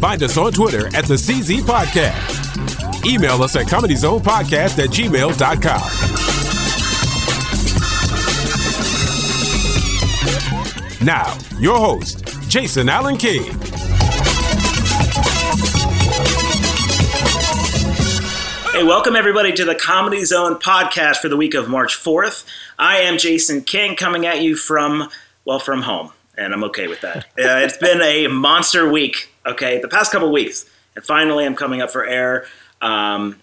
Find us on Twitter at the CZ Podcast. Email us at comedyzonepodcast at gmail.com. Now, your host, Jason Allen King. Hey, welcome everybody to the Comedy Zone podcast for the week of March 4th. I am Jason King coming at you from, well, from home, and I'm okay with that. uh, it's been a monster week, okay, the past couple weeks, and finally I'm coming up for air. Um,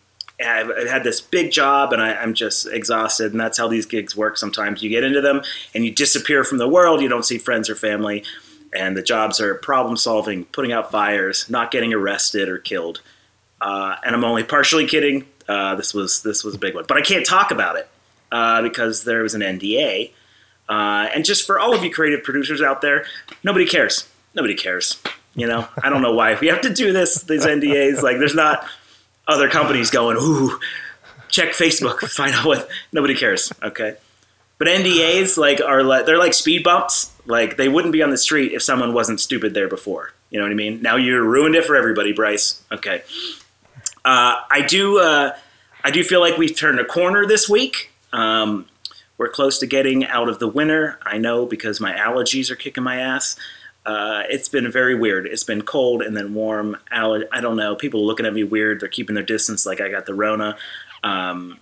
I've, had this big job and I, I'm just exhausted, and that's how these gigs work sometimes. You get into them and you disappear from the world, you don't see friends or family, and the jobs are problem solving, putting out fires, not getting arrested or killed. Uh, and I'm only partially kidding. Uh, this was this was a big one, but I can't talk about it uh, because there was an NDA. Uh, and just for all of you creative producers out there, nobody cares. Nobody cares. You know, I don't know why we have to do this. These NDAs, like, there's not other companies going, ooh, check Facebook, find out what. Nobody cares. Okay, but NDAs like are like they're like speed bumps. Like they wouldn't be on the street if someone wasn't stupid there before. You know what I mean? Now you ruined it for everybody, Bryce. Okay. Uh, I do. Uh, I do feel like we've turned a corner this week. Um, we're close to getting out of the winter. I know because my allergies are kicking my ass. Uh, it's been very weird. It's been cold and then warm. Aller- I don't know. People are looking at me weird. They're keeping their distance, like I got the Rona. Um,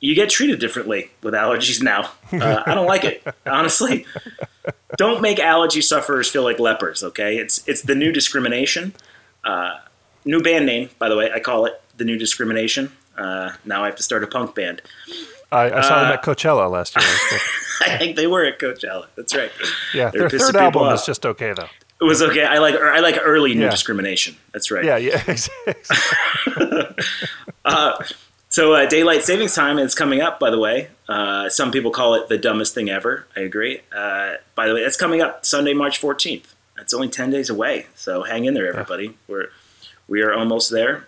you get treated differently with allergies now. Uh, I don't like it, honestly. Don't make allergy sufferers feel like lepers. Okay, it's it's the new discrimination. Uh, new band name, by the way. I call it the new discrimination. Uh, now I have to start a punk band. I, I saw them Uh, at Coachella last year. I think they were at Coachella. That's right. yeah, They're their third album was just okay though. It was okay. I like I like early new discrimination. That's right. Yeah, yeah, exactly. So uh, daylight savings time is coming up. By the way, uh, some people call it the dumbest thing ever. I agree. Uh, by the way, it's coming up Sunday, March fourteenth. It's only ten days away, so hang in there, everybody. We're we are almost there.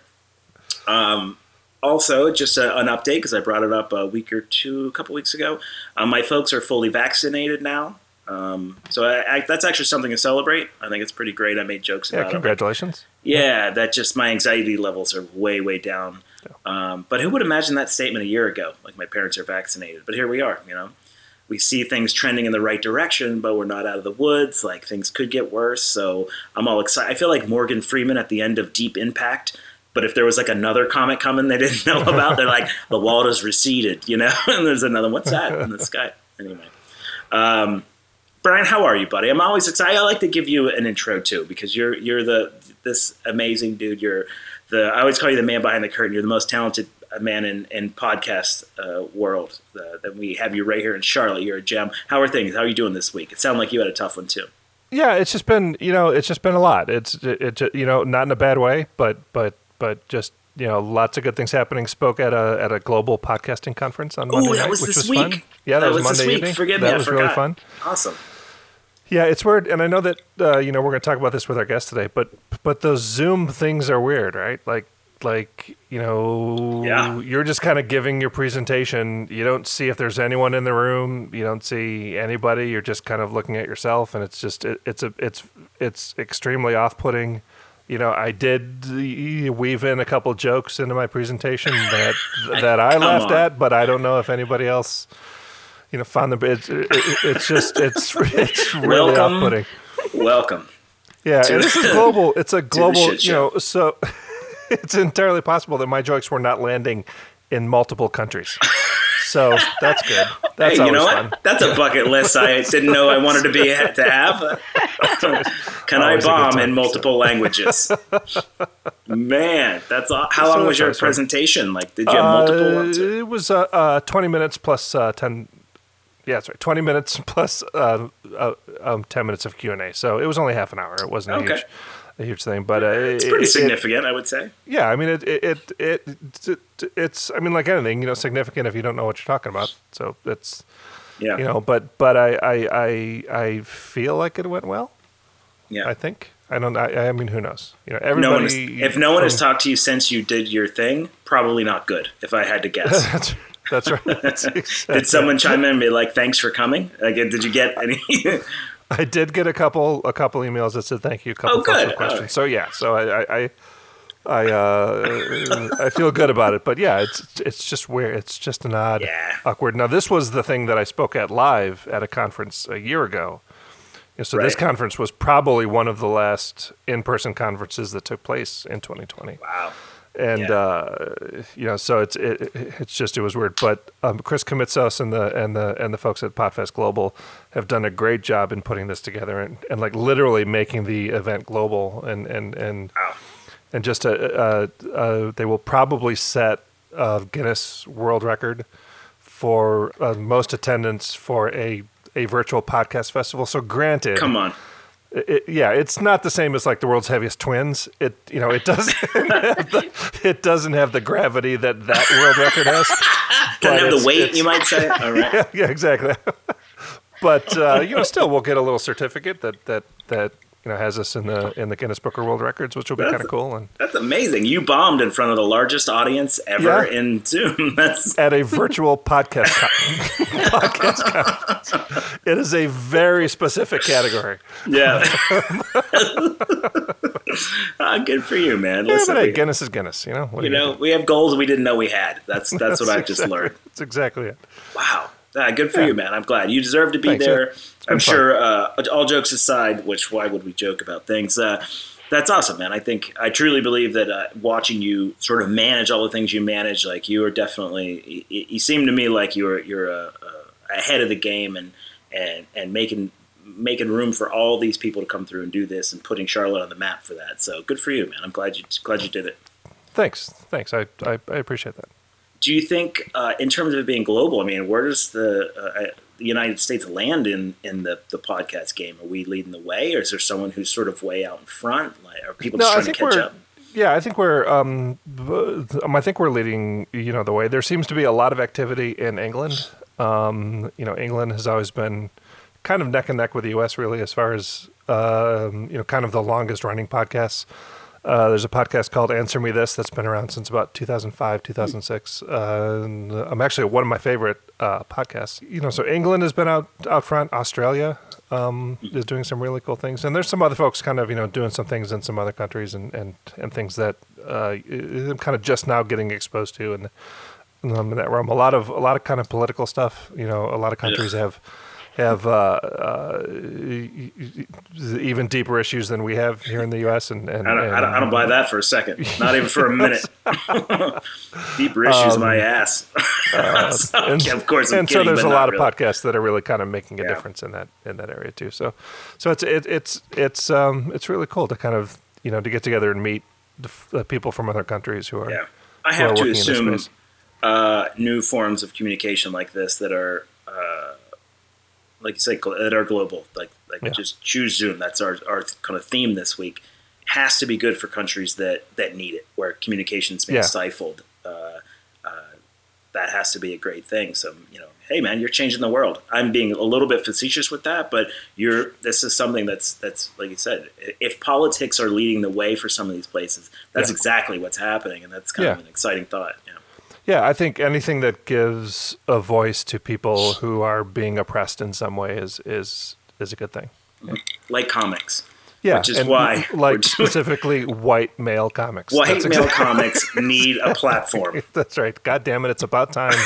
Um, also, just a, an update because I brought it up a week or two, a couple weeks ago. Uh, my folks are fully vaccinated now, um, so I, I, that's actually something to celebrate. I think it's pretty great. I made jokes Yeah, about it. congratulations. Yeah, that just my anxiety levels are way, way down. Um, but who would imagine that statement a year ago? Like my parents are vaccinated, but here we are. You know, we see things trending in the right direction, but we're not out of the woods. Like things could get worse. So I'm all excited. I feel like Morgan Freeman at the end of Deep Impact. But if there was like another comet coming they didn't know about, they're like the wall has receded, you know. and there's another. What's that in the sky? Anyway. Um, Brian, how are you, buddy? I'm always excited. I like to give you an intro too because you're you're the this amazing dude. You're the I always call you the man behind the curtain. You're the most talented man in in podcast uh, world. Uh, that we have you right here in Charlotte. You're a gem. How are things? How are you doing this week? It sounded like you had a tough one too. Yeah, it's just been you know it's just been a lot. It's it, it you know not in a bad way, but but but just you know lots of good things happening. Spoke at a at a global podcasting conference on Monday Ooh, that night, was which this was fun. week. Yeah, that, That was, was this Monday week. evening. Forgive me, that I was really forgot. fun. Awesome. Yeah, it's weird, and I know that uh, you know we're going to talk about this with our guest today, but but those Zoom things are weird, right? Like like you know Yeah. you're just kind of giving your presentation. You don't see if there's anyone in the room. You don't see anybody. You're just kind of looking at yourself, and it's just it, it's a it's it's extremely off-putting. You know, I did weave in a couple jokes into my presentation that that I laughed on. at, but I don't know if anybody else you know found the it's it, it, it's just it's it's really Welcome. off-putting. Welcome. Yeah, and this is global. It's a global, you know, so it's entirely possible that my jokes were not landing in multiple countries. So that's good. That's hey, you know fun. what? That's a bucket list I didn't know I wanted to be to have. Can I Always good bomb time, in so. multiple languages? Man, that's how So long was your fun. presentation? Like, did you have multiple Uh, ones? or- it was uh, uh, 20 minutes plus uh, 10. Yeah, that's right. 20 minutes plus uh, uh, um, 10 minutes of Q and A. So it was only half an hour. It wasn't Okay. huge. A huge thing. But uh, It's it- pretty it- significant, I would say. yeah, I mean, it, it, it, it, it, it's, I mean, like anything, you know, significant if you don't know what you're talking about. So it's, Yeah. you know, but, but I, I, I, I feel like it went well. yeah. I think. I don't. I, I mean, who knows? You know, no one has, if no one has talked to you since you did your thing, probably not good. If I had to guess, that's that's right. That's exactly- did someone chime in and be like, "Thanks for coming"? Like, did you get any? I did get a couple a couple emails that said thank you. A couple Oh, good. questions. Alright. So yeah. So I I I, I, uh, I feel good about it. But yeah, it's it's just weird. It's just an odd, Yeah. awkward. Now this was the thing that I spoke at live at a conference a year ago. And so this conference was probably one of the last in-person conferences that took place in 2020. wow. And Yeah. uh, you know, so it's it, it's just it was weird. But um, Chris Krimitsos and the and the and the folks at Podfest Global have done a great job in putting this together and, and like literally making the event global and and and Wow. and just uh, uh, uh, they will probably set a Guinness World Record for uh, most attendance for a a virtual podcast festival. So granted, Come on. It, yeah, it's not the same as like the world's heaviest twins. It you know it doesn't have the, it doesn't have the gravity that that world record has. Doesn't have the weight, you might say. All right. Yeah, yeah, exactly. but uh, you know, still we'll get a little certificate that that that you know has us in the in the Guinness Book of World Records, which will be kind of cool. And That's amazing. You bombed in front of the largest audience ever Yeah. in Zoom. That's at a virtual podcast con- podcast conference, it is a very specific category. yeah. Ah, good for you, man. Yeah, Listen, but hey, we- Guinness is Guinness. You know, you know, we have goals we didn't know we had. That's that's what I've just exactly- learned. That's exactly it. Wow. Ah, good for Yeah. you, man. I'm glad you deserve to be Thanks, there. yeah. I'm sure. Uh, all jokes aside, which why would we joke about things? Uh, that's awesome, man. I think I truly believe that uh, watching you sort of manage all the things you manage, like you are definitely. You, you seem to me like you're you're uh, uh, ahead of the game and and and making making room for all these people to come through and do this and putting Charlotte on the map for that. So good for you, man. I'm glad you glad you did it. Thanks, thanks. I I, I appreciate that. Do you think, uh, in terms of it being global, I mean, where does the, uh, the United States land in, in the, the podcast game? Are we leading the way, or is there someone who's sort of way out in front? Like, are people just trying to catch up? Yeah, I think we're. Um, um, I think we're leading. You know, the way. There seems to be a lot of activity in England. Um, you know, England has always been kind of neck and neck with the U.S. really, as far as um, you know, kind of the longest running podcasts. Uh, there's a podcast called Answer Me This that's been around since about 2005, 2006. Uh, and I'm actually one of my favorite uh, podcasts. You know, so England has been out out front. Australia um, is doing some really cool things, and there's some other folks kind of you know doing some things in some other countries and and, and things that uh, I'm kind of just now getting exposed to and um, in that realm. A lot of a lot of kind of political stuff. You know, a lot of countries have have uh, uh, even deeper issues than we have here in the U.S. And, and, I don't, I, don't, I don't buy that for a second. Not even for a minute. Deeper issues, my ass. So, and, yeah, of course, I'm and so there's a lot really. of podcasts that are really kind of making a Yeah. difference in that in that area too. So, so it's it, it's it's um it's really cool to kind of you know to get together and meet the, the people from other countries who are Yeah, I have to working in this assume uh, new forms of communication like this that are, uh, like you say, gl- that are global. Like, like Yeah. just choose Zoom. That's our our kind of theme this week. Has to be good for countries that that need it, where communication's being Yeah. stifled. Uh, uh, that has to be a great thing. So you know, hey man, you're changing the world. I'm being a little bit facetious with that, but you're. This is something that's that's like you said. If politics are leading the way for some of these places, that's Yeah. exactly what's happening, and that's kind of an exciting thought. Yeah. Yeah, I think anything that gives a voice to people who are being oppressed in some way is is is a good thing. like comics. Yeah, Which is and why like specifically white male comics. White That's male exact- comics need a platform. That's right. God damn it! It's about time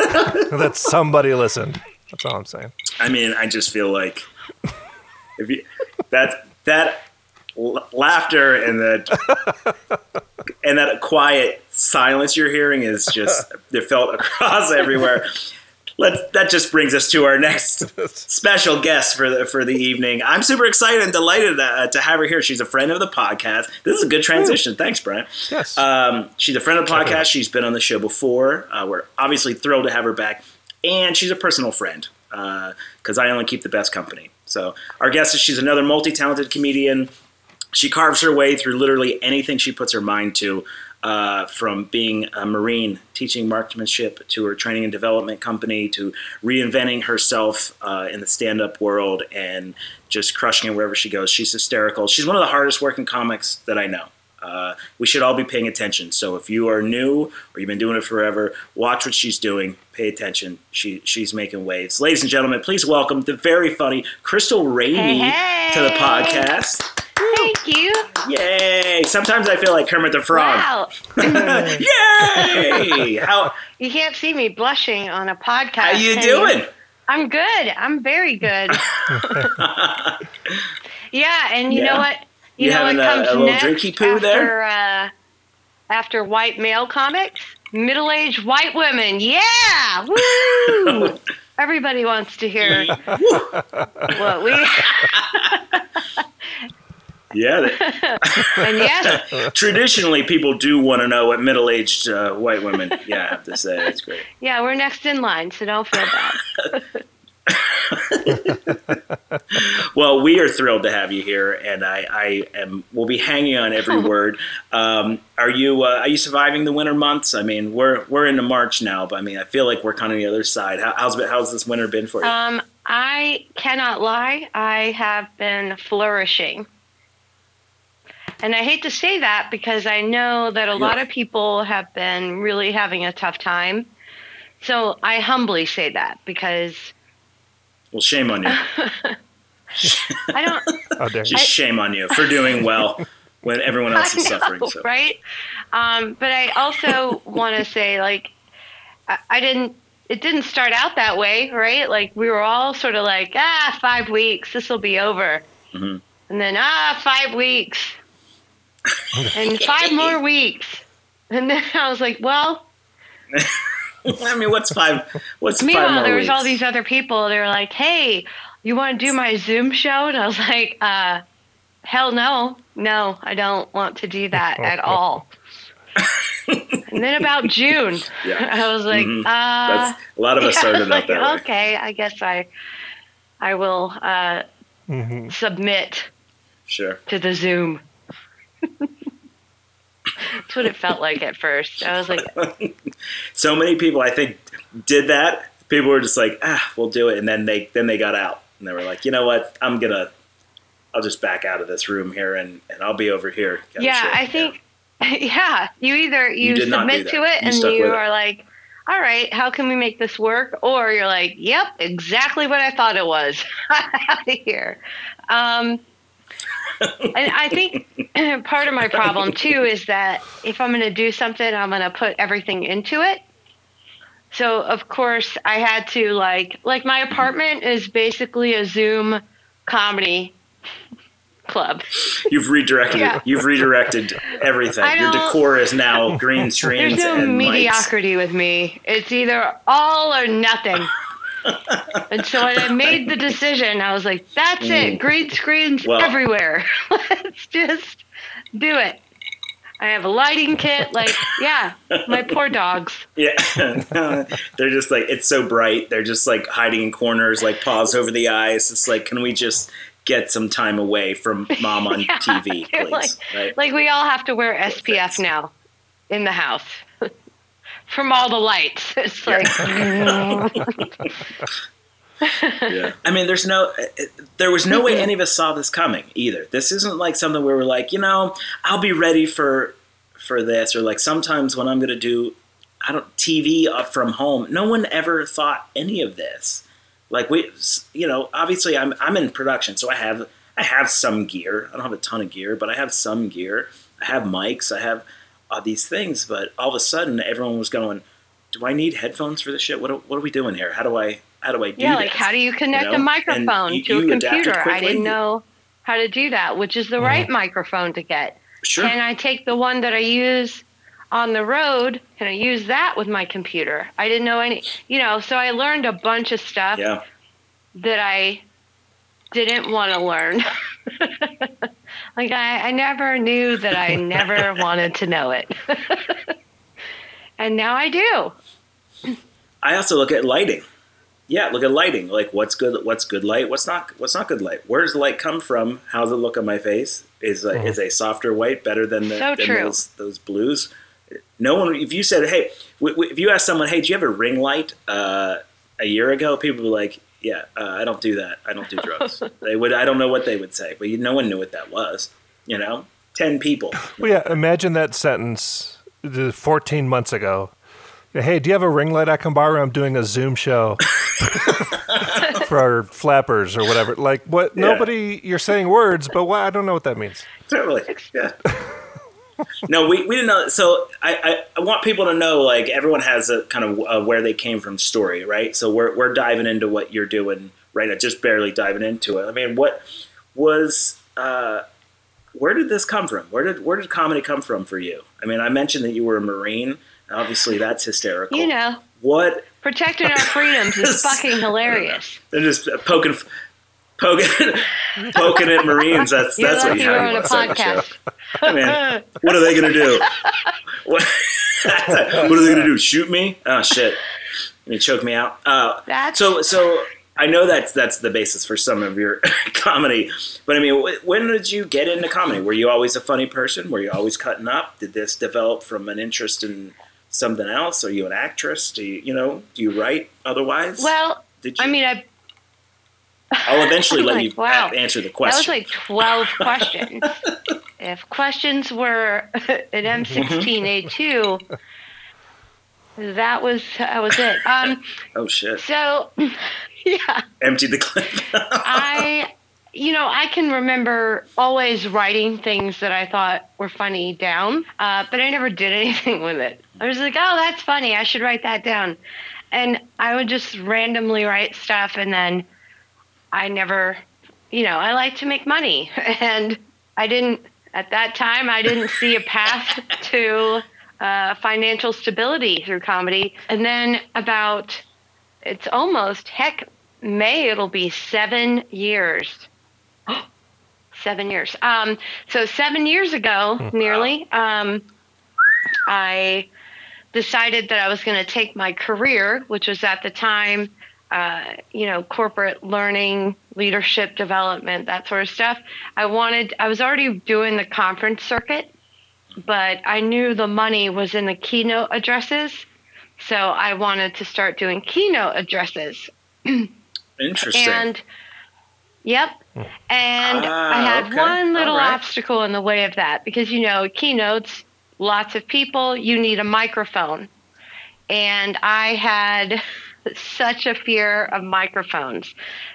that somebody listened. That's all I'm saying. I mean, I just feel like if you that that l- laughter and that and that quiet silence you're hearing is just they're felt across everywhere. Let's, that just brings us to our next special guest for the for the evening. I'm super excited and delighted uh, to have her here. She's a friend of the podcast. This is a good transition. Thanks, Brian. Yes. Um, she's a friend of the podcast. She's been on the show before. Uh, we're obviously thrilled to have her back, and she's a personal friend because I only keep the best company. So our guest is she's another multi-talented comedian. she carves her way through literally anything she puts her mind to. Uh, from being a Marine, teaching marksmanship, to her training and development company, to reinventing herself uh, in the stand up world and just crushing it wherever she goes. She's hysterical. She's one of the hardest working comics that I know. Uh, we should all be paying attention. So if you are new or you've been doing it forever, watch what she's doing. Pay attention. She she's making waves. Ladies and gentlemen, please welcome the very funny Crystalle Ramey Hey, hey. to the podcast. Thank you. Yay! Sometimes I feel like Kermit the Frog. Wow. Yay! How You can't see me blushing on a podcast. how you can doing? I'm good. I'm very good. yeah, and you Yeah? know what? You, You know what having a- comes a little next drinky poo after there? uh, after white male comics? Middle-aged white women. Yeah! Woo! Everybody wants to hear what we Yeah. and yes, Traditionally, people do want to know what middle-aged uh, white women. Yeah, I have to say That's great. yeah, we're next in line, so don't feel bad. Well, we are thrilled to have you here, and I, I am. We'll be hanging on every word. Um, are you? Uh, are you surviving the winter months? I mean, we're we're into March now, but I mean, I feel like we're kind of on the other side. How, how's how's this winter been for you? Um, I cannot lie. I have been flourishing. And I hate to say that because I know that a lot of people have been really having a tough time. So I humbly say that because well, shame on you. I don't How dare you. Just shame on you for doing well when everyone else is know, suffering. So. right? Um, but I also want to say, like, I, I didn't. It didn't start out that way, right? Like we were all sort of like, ah, five weeks, this will be over, Mhm. and then ah, five weeks, and five more weeks, and then I was like, well. I mean, what's five? What's five Meanwhile, more there was weeks? all these other people. They were like, "Hey, you want to do my Zoom show?" And I was like, uh, "Hell no, no, I don't want to do that at all." and then about June, Yeah. I was like, Mhm. uh, That's a lot of us yeah, started like, out that way. okay, I guess I, I will uh, Mhm. submit Sure. to the Zoom. That's what it felt like at first. I was like, So many people, I think, did that. People were just like, ah, we'll do it, and then they then they got out, and they were like, you know what? I'm gonna, I'll just back out of this room here, and, and I'll be over here. yeah. I think, yeah, you either you, do submit to it You and you with it. are like, all right, how can we make this work? Or you're like, yep, exactly what I thought it was. out of here. Um, and I think part of my problem too is that if I'm going to do something, I'm going to put everything into it. So of course I had to like like my apartment is basically a Zoom comedy club. You've redirected. Yeah. You've redirected everything. Your decor is now green screens There's no mediocrity with me. It's either all or nothing. and so when I made the decision, I was like, that's Mm. it. Green screens Well- everywhere. Let's just do it. I have a lighting kit. Like, yeah, my poor dogs. Yeah, they're just like it's so bright. They're just like hiding in corners, like paws over the eyes. It's like, can we just get some time away from mom on Yeah, TV, please? like- right? Like, we all have to wear. SPF now in the house from all the lights. It's like, yeah. I mean, there's no, there was no way mm-hmm. any of us saw this coming either. This isn't like something where we're like, you know, I'll be ready for for this, or like sometimes when I'm going to do, I don't TV up from home. No one ever thought any of this. Like we, you know, obviously I'm I'm in production, so I have I have some gear. I don't have a ton of gear, but I have some gear. I have mics. I have uh, these things, but all of a sudden everyone was going, "Do I need headphones for this shit? What are, what are we doing here? How do I how do I do yeah, this?" like how do you connect know? a microphone you- to a you computer? I didn't know how to do that, which is the right microphone to get. Sure. Can I take the one that I use on the road? Can I use that with my computer? I didn't know any, you know, so I learned a bunch of stuff yeah. that I didn't want to learn. like I, I never knew that I never wanted to know it. and now I do. I also look at lighting. yeah, look at lighting. Like what's good what's good light, what's not what's not good light. Where does the light come from? How's it look on my face? Is a, is a softer white better than the So than those those blues? No one if you said, "Hey, w- w- if you ask someone, "Hey, do you have a ring light?" uh a year ago, people were like, "Yeah, uh, I don't do that. I don't do drugs." they would I don't know what they would say, but you, no one knew what that was, you know? 10 people. Well, yeah. Imagine that sentence the 14 months ago. Hey, do you have a ring light I can borrow? I'm doing a Zoom show for our flappers or whatever. Like, what? Yeah. Nobody, you're saying words, but what? I don't know what that means. Totally. Yeah. No, we, we didn't know. So I, I, I want people to know, like, everyone has a kind of uh where they came from story, right? So we're, we're diving into what you're doing right now, just barely diving into it. I mean, what was, uh, where did this come from? Where did, where did comedy come from for you? I mean, I mentioned that you were a Marine. Obviously, that's hysterical. You know, What? protecting our freedoms is fucking hilarious. They're just poking, poking, poking at Marines. That's You're that's what you have on a on the show. podcast. Hey, man, what are they gonna do? What, what are they gonna do? Shoot me? Oh shit! You choke me out. Uh, That's- so so. I know that's that's the basis for some of your comedy, but I mean, when did you get into comedy? Were you always a funny person? Were you always cutting up? Did this develop from an interest in something else? Are you an actress? Do you you know? Do you write otherwise? Well, did you? I mean, I I'll eventually let like, you wow. answer the question. that was like twelve questions. if questions were an M16A2, that was that was it. Um, oh shit! so yeah. Empty the clip. I, you know, I can remember always writing things that I thought were funny down, uh, but I never did anything with it. I was like, oh, that's funny. I should write that down. And I would just randomly write stuff, and then I never, you know, I like to make money. And I didn't, at that time, I didn't see a path to uh, financial stability through comedy. And then about, it's almost, heck, May it'll be seven years. seven years. Um, so seven years ago, nearly, um, I decided that I was going to take my career, which was at the time, uh, you know, corporate learning, leadership development, that sort of stuff. I wanted, I was already doing the conference circuit, but I knew the money was in the keynote addresses. So I wanted to start doing keynote addresses. Interesting. And yep. And Ah, I had okay. one little right. obstacle in the way of that because you know, keynotes, lots of people, you need a microphone. And I had such a fear of microphones.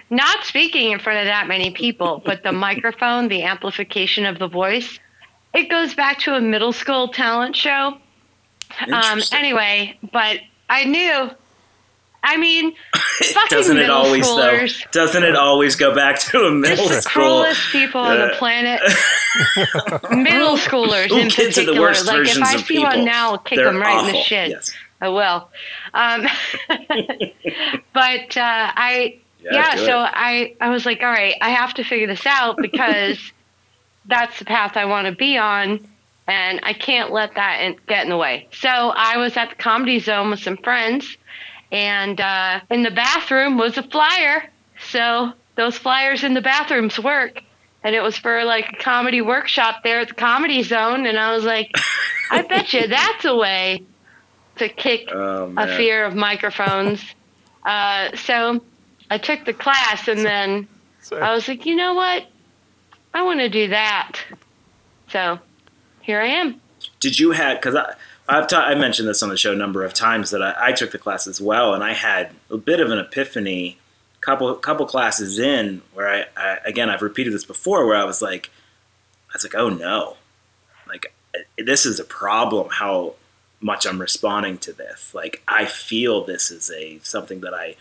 Not speaking in front of that many people, but the microphone, the amplification of the voice, it goes back to a middle school talent show. Um, anyway, but I knew. I mean, fucking doesn't it always schoolers. though? Doesn't it always go back to a middle Just the school? cruelest people on the Uh, planet. middle schoolers Ooh, in kids are the particular. worst like if versions I of see one people. now, I'll kick They're them right in the awful. Yes. I will. Um, but uh, I, Yeah, yeah, so it. I, I was like, all right, I have to figure this out because that's the path I want to be on, and I can't let that in, get in the way. So I was at the Comedy Zone with some friends, and uh, in the bathroom was a flyer. So those flyers in the bathrooms work. And it was for like a comedy workshop there at the Comedy Zone. And I was like, I bet you that's a way to kick Oh, a fear of microphones. Uh, so I took the class and then I was like, you know what? I want to do that. So here I am. Did you have? Because I, I've ta- I mentioned this on the show a number of times that I, I took the class as well, and I had a bit of an epiphany. Couple couple classes in, where I, I again I've repeated this before, where I was like, I was like, oh no, like this is a problem. How much I'm responding to this. Like I feel this is a something that I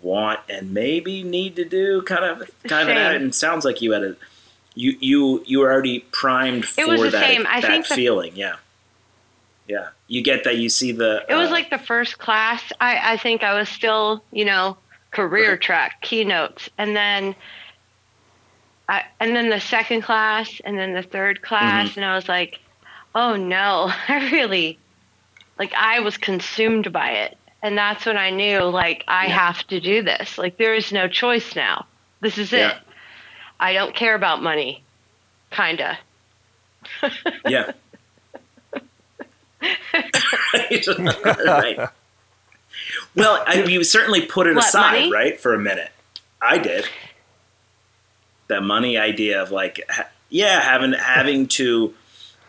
want and maybe need to do. Kind of kind of. Same. And it sounds like you had a you you you were already primed for It was the that same. I that think the- feeling. Yeah, yeah. You get that. You see the. It was uh, like the first class. I, I think I was still, you know, career Right. track, keynotes. And then I, and then the second class and then the third class Mm-hmm. and I was like, "Oh no, I really like I was consumed by it." And that's when I knew, like, I Yeah. have to do this. Like, there is no choice now. This is it. I don't care about money, kinda. Yeah. right. Well, I, you certainly put it What, aside, money? right, for a minute. I did. The money idea of like, ha- yeah, having having to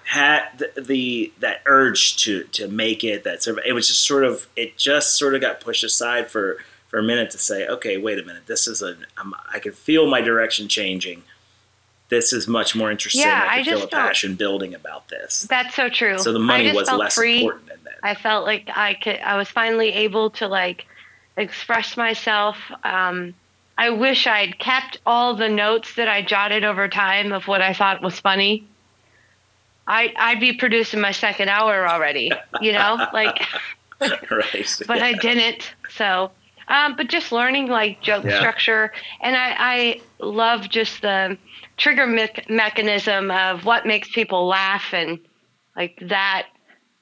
had the, the that urge to to make it. That sort of, it was just sort of it just sort of got pushed aside for for a minute to say, okay, wait a minute, this is a I'm, I can feel my direction changing. This is much more interesting. Yeah, I I feel a passion building about this. That's so true. So the money was less free. important than that. I felt like I could. I was finally able to like express myself. Um, I wish I'd kept all the notes that I jotted over time of what I thought was funny. I I'd be producing my second hour already. You know, like, right. but I didn't. So, um, but just learning like joke Yeah. structure, and I I love just the trigger me- mechanism of what makes people laugh and like that.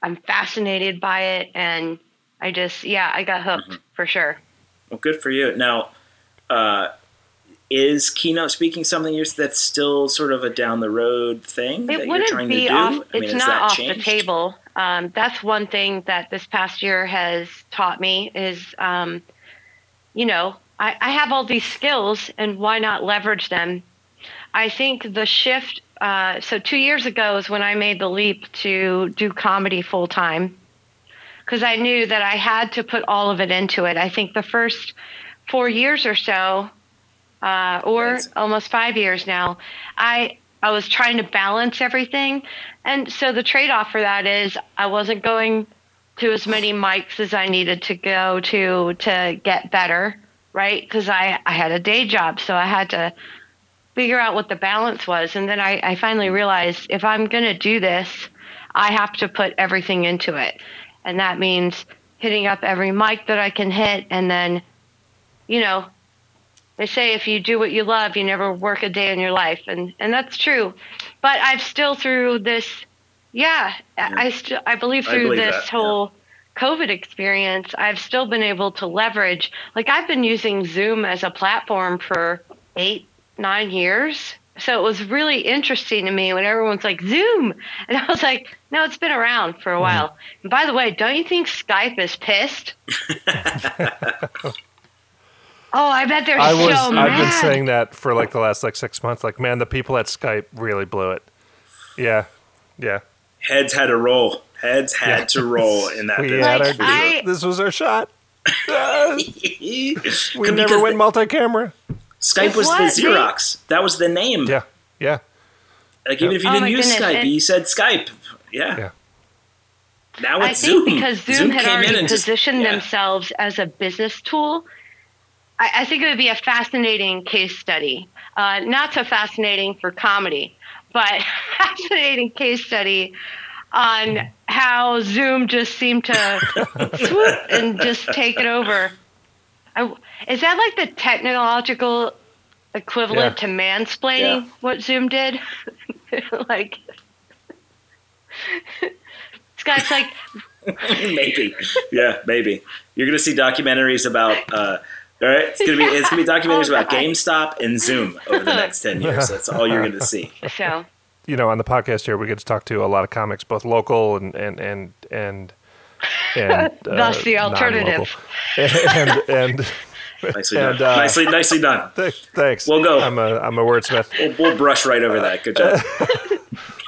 I'm fascinated by it, and I just yeah, I got hooked Mm-hmm. for sure. Well, good for you. Now, uh, is keynote speaking something you're, that's still sort of a down the road thing that It you're wouldn't trying be to do? off. I mean, it's not off changed? the table. Um, that's one thing that this past year has taught me is, um, you know, I, I have all these skills, and why not leverage them? I think the shift. Uh, so two years ago is when I made the leap to do comedy full time, because I knew that I had to put all of it into it. I think the first four years or so, uh, or almost five years now, I I was trying to balance everything, and so the trade off for that is I wasn't going to as many mics as I needed to go to to get better, right? Because I I had a day job, so I had to figure out what the balance was, and then I I finally realized if I'm gonna do this, I have to put everything into it, and that means hitting up every mic that I can hit, and then, you know, they say if you do what you love, you never work a day in your life, and and that's true. But I've still through this, yeah, I I still I believe I through believe this that, yeah. whole COVID experience, I've still been able to leverage. Like I've been using Zoom as a platform for eight nine years. So it was really interesting to me when everyone's like Zoom, and I was like, no, it's been around for a Mm-hmm. while. And by the way, don't you think Skype is pissed? oh, I bet they're I was. so I've been saying that for like the last like six months. Like, man, the people at Skype really blew it. Yeah, yeah. Heads had to roll. Heads had Yeah. to roll in that We business. had our, I- this was our shot. We never went multi-camera. Skype was the What? They- Xerox. That was the name. Yeah, yeah, Like even if you Oh didn't my use goodness, Skype, it- you said Skype. Yeah. yeah. Now I it's think Zoom. because Zoom, had already and just- positioned yeah. themselves as a business tool, I, I think it would be a fascinating case study. Uh, not so fascinating for comedy, but fascinating case study on how Zoom just seemed to swoop and just take it over. I, is that like the technological equivalent Yeah. to mansplaining Yeah. what Zoom did? like, Scott's like, maybe. Yeah, maybe. You're gonna see documentaries about. Uh, all right, it's gonna be it's gonna be documentaries Oh, about GameStop and Zoom over the next ten years. That's all you're gonna see. so. You know, on the podcast here, we get to talk to a lot of comics, both local and and and and. and uh, Thus the alternative. non-local. and and Nicely And, done. uh, nicely, nicely done. th- thanks. We'll go. I'm a I'm a wordsmith. We'll, we'll brush right over that. Good job.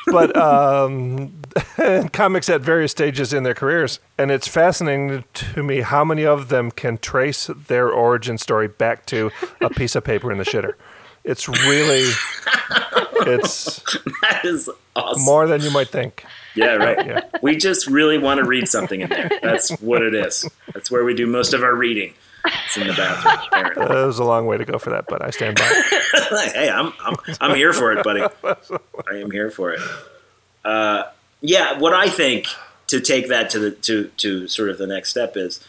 But um, comics at various stages in their careers, and it's fascinating to me how many of them can trace their origin story back to a piece of paper in the shitter. It's really, it's That is awesome. more than you might think. Yeah, right. Yeah. We just really want to read something in there. That's what it is. That's where we do most of our reading. It's in the bathroom. apparently. Uh, it was a long way to go for that, but I stand by. hey, I'm, I'm I'm here for it, buddy. I am here for it. Uh, yeah, what I think to take that to the to to sort of the next step is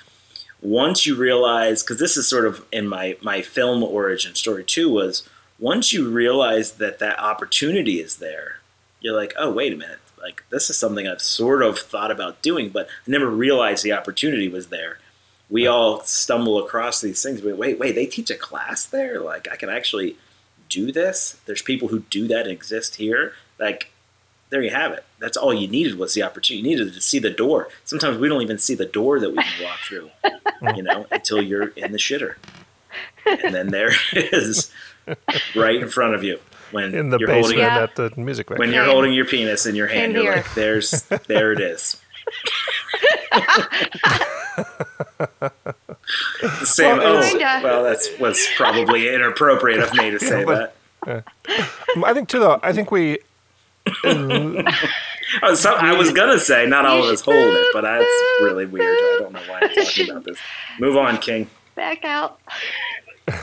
once you realize because this is sort of in my my film origin story too was once you realize that that opportunity is there, you're like, oh wait a minute, like this is something I've sort of thought about doing, but I never realized the opportunity was there. We all stumble across these things. Wait, wait, wait, they teach a class there? Like, I can actually do this? There's people who do that and exist here. Like, there you have it. That's all you needed was the opportunity. You needed to see the door. Sometimes we don't even see the door that we can walk through, you know, until you're in the shitter. And then there is right in front of you when In the you're basement holding Yeah. at the music when you're holding your penis in your hand. Same You're here. like, there's there it is. The Same. Well, oh, Kinda. well, that's was probably inappropriate of me to say but- that. I think too, though. I think we. I was, so, I was gonna say not all of us hold it, but that's really weird. I don't know why I'm talking about this. Move on, King. Back out.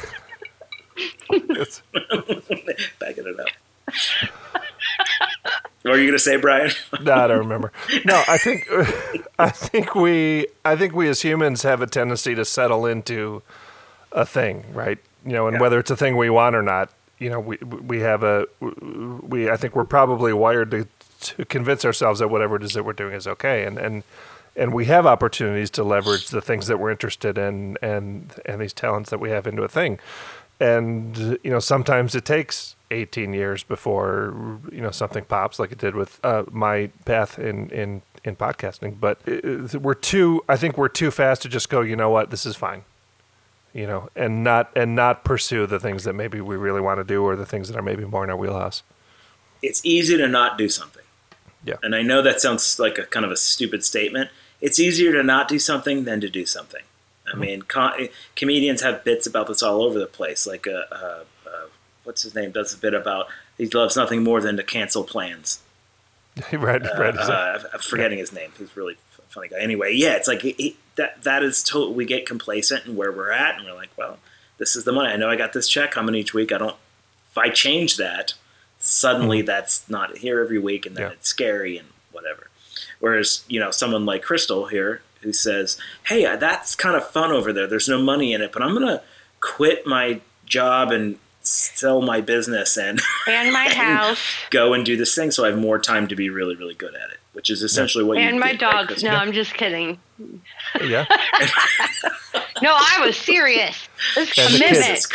it's- Backing it up. What are you gonna say, Brian? No, I don't remember. No, I think I think we I think we as humans have a tendency to settle into a thing, right? You know, and Yeah. whether it's a thing we want or not, you know, we we have a we I think we're probably wired to to convince ourselves that whatever it is that we're doing is okay, and and and we have opportunities to leverage the things that we're interested in and and these talents that we have into a thing, and you know sometimes it takes 18 years before you know something pops like it did with uh, my path in in in podcasting but uh, we're too i think we're too fast to just go you know what this is fine you know and not and not pursue the things that maybe we really want to do or the things that are maybe more in our wheelhouse It's easy to not do something. Yeah. And I know that sounds like a kind of a stupid statement. It's easier to not do something than to do something. I mean, com- comedians have bits about this all over the place. Like, uh, uh, uh, what's his name does a bit about he loves nothing more than to cancel plans. right right Uh, I'm forgetting his name. He's really funny guy. Anyway, yeah, it's like he, he, that. That is total. We get complacent in where we're at, and we're like, well, this is the money. I know I got this check coming each week. I don't. If I change that, suddenly that's not here every week, and then Yeah. it's scary and whatever. Whereas you know someone like Crystalle here who says, "Hey, uh, that's kind of fun over there. There's no money in it, but I'm gonna quit my job and sell my business and." And my house. go and do this thing so I have more time to be really, really good at it, which is essentially what you And my did, right, dogs. Chris? No, I'm just kidding. yeah No, I was serious. It's And commitment. Jesus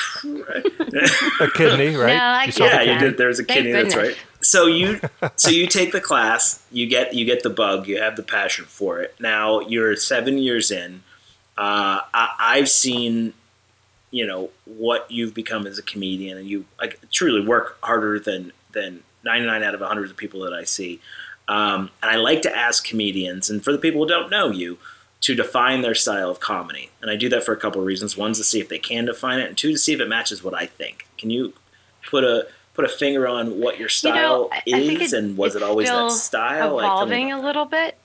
a kidney right No, I You yeah, you did. There's a Thank kidney. That's right. So you, so you take the class, you get you get the bug, you have the passion for it. Now you're seven years in. Uh, I, I've seen, you know, what you've become as a comedian, and you like truly work harder than than 99 out of 100 of people that I see. Um, and I like to ask comedians, and for the people who don't know you, to define their style of comedy. And I do that for a couple of reasons. One's to see if they can define it, and two to see if it matches what I think. Can you put a put a finger on what your You know, style I think is, it- and was it always that style? Like, evolving about a little bit,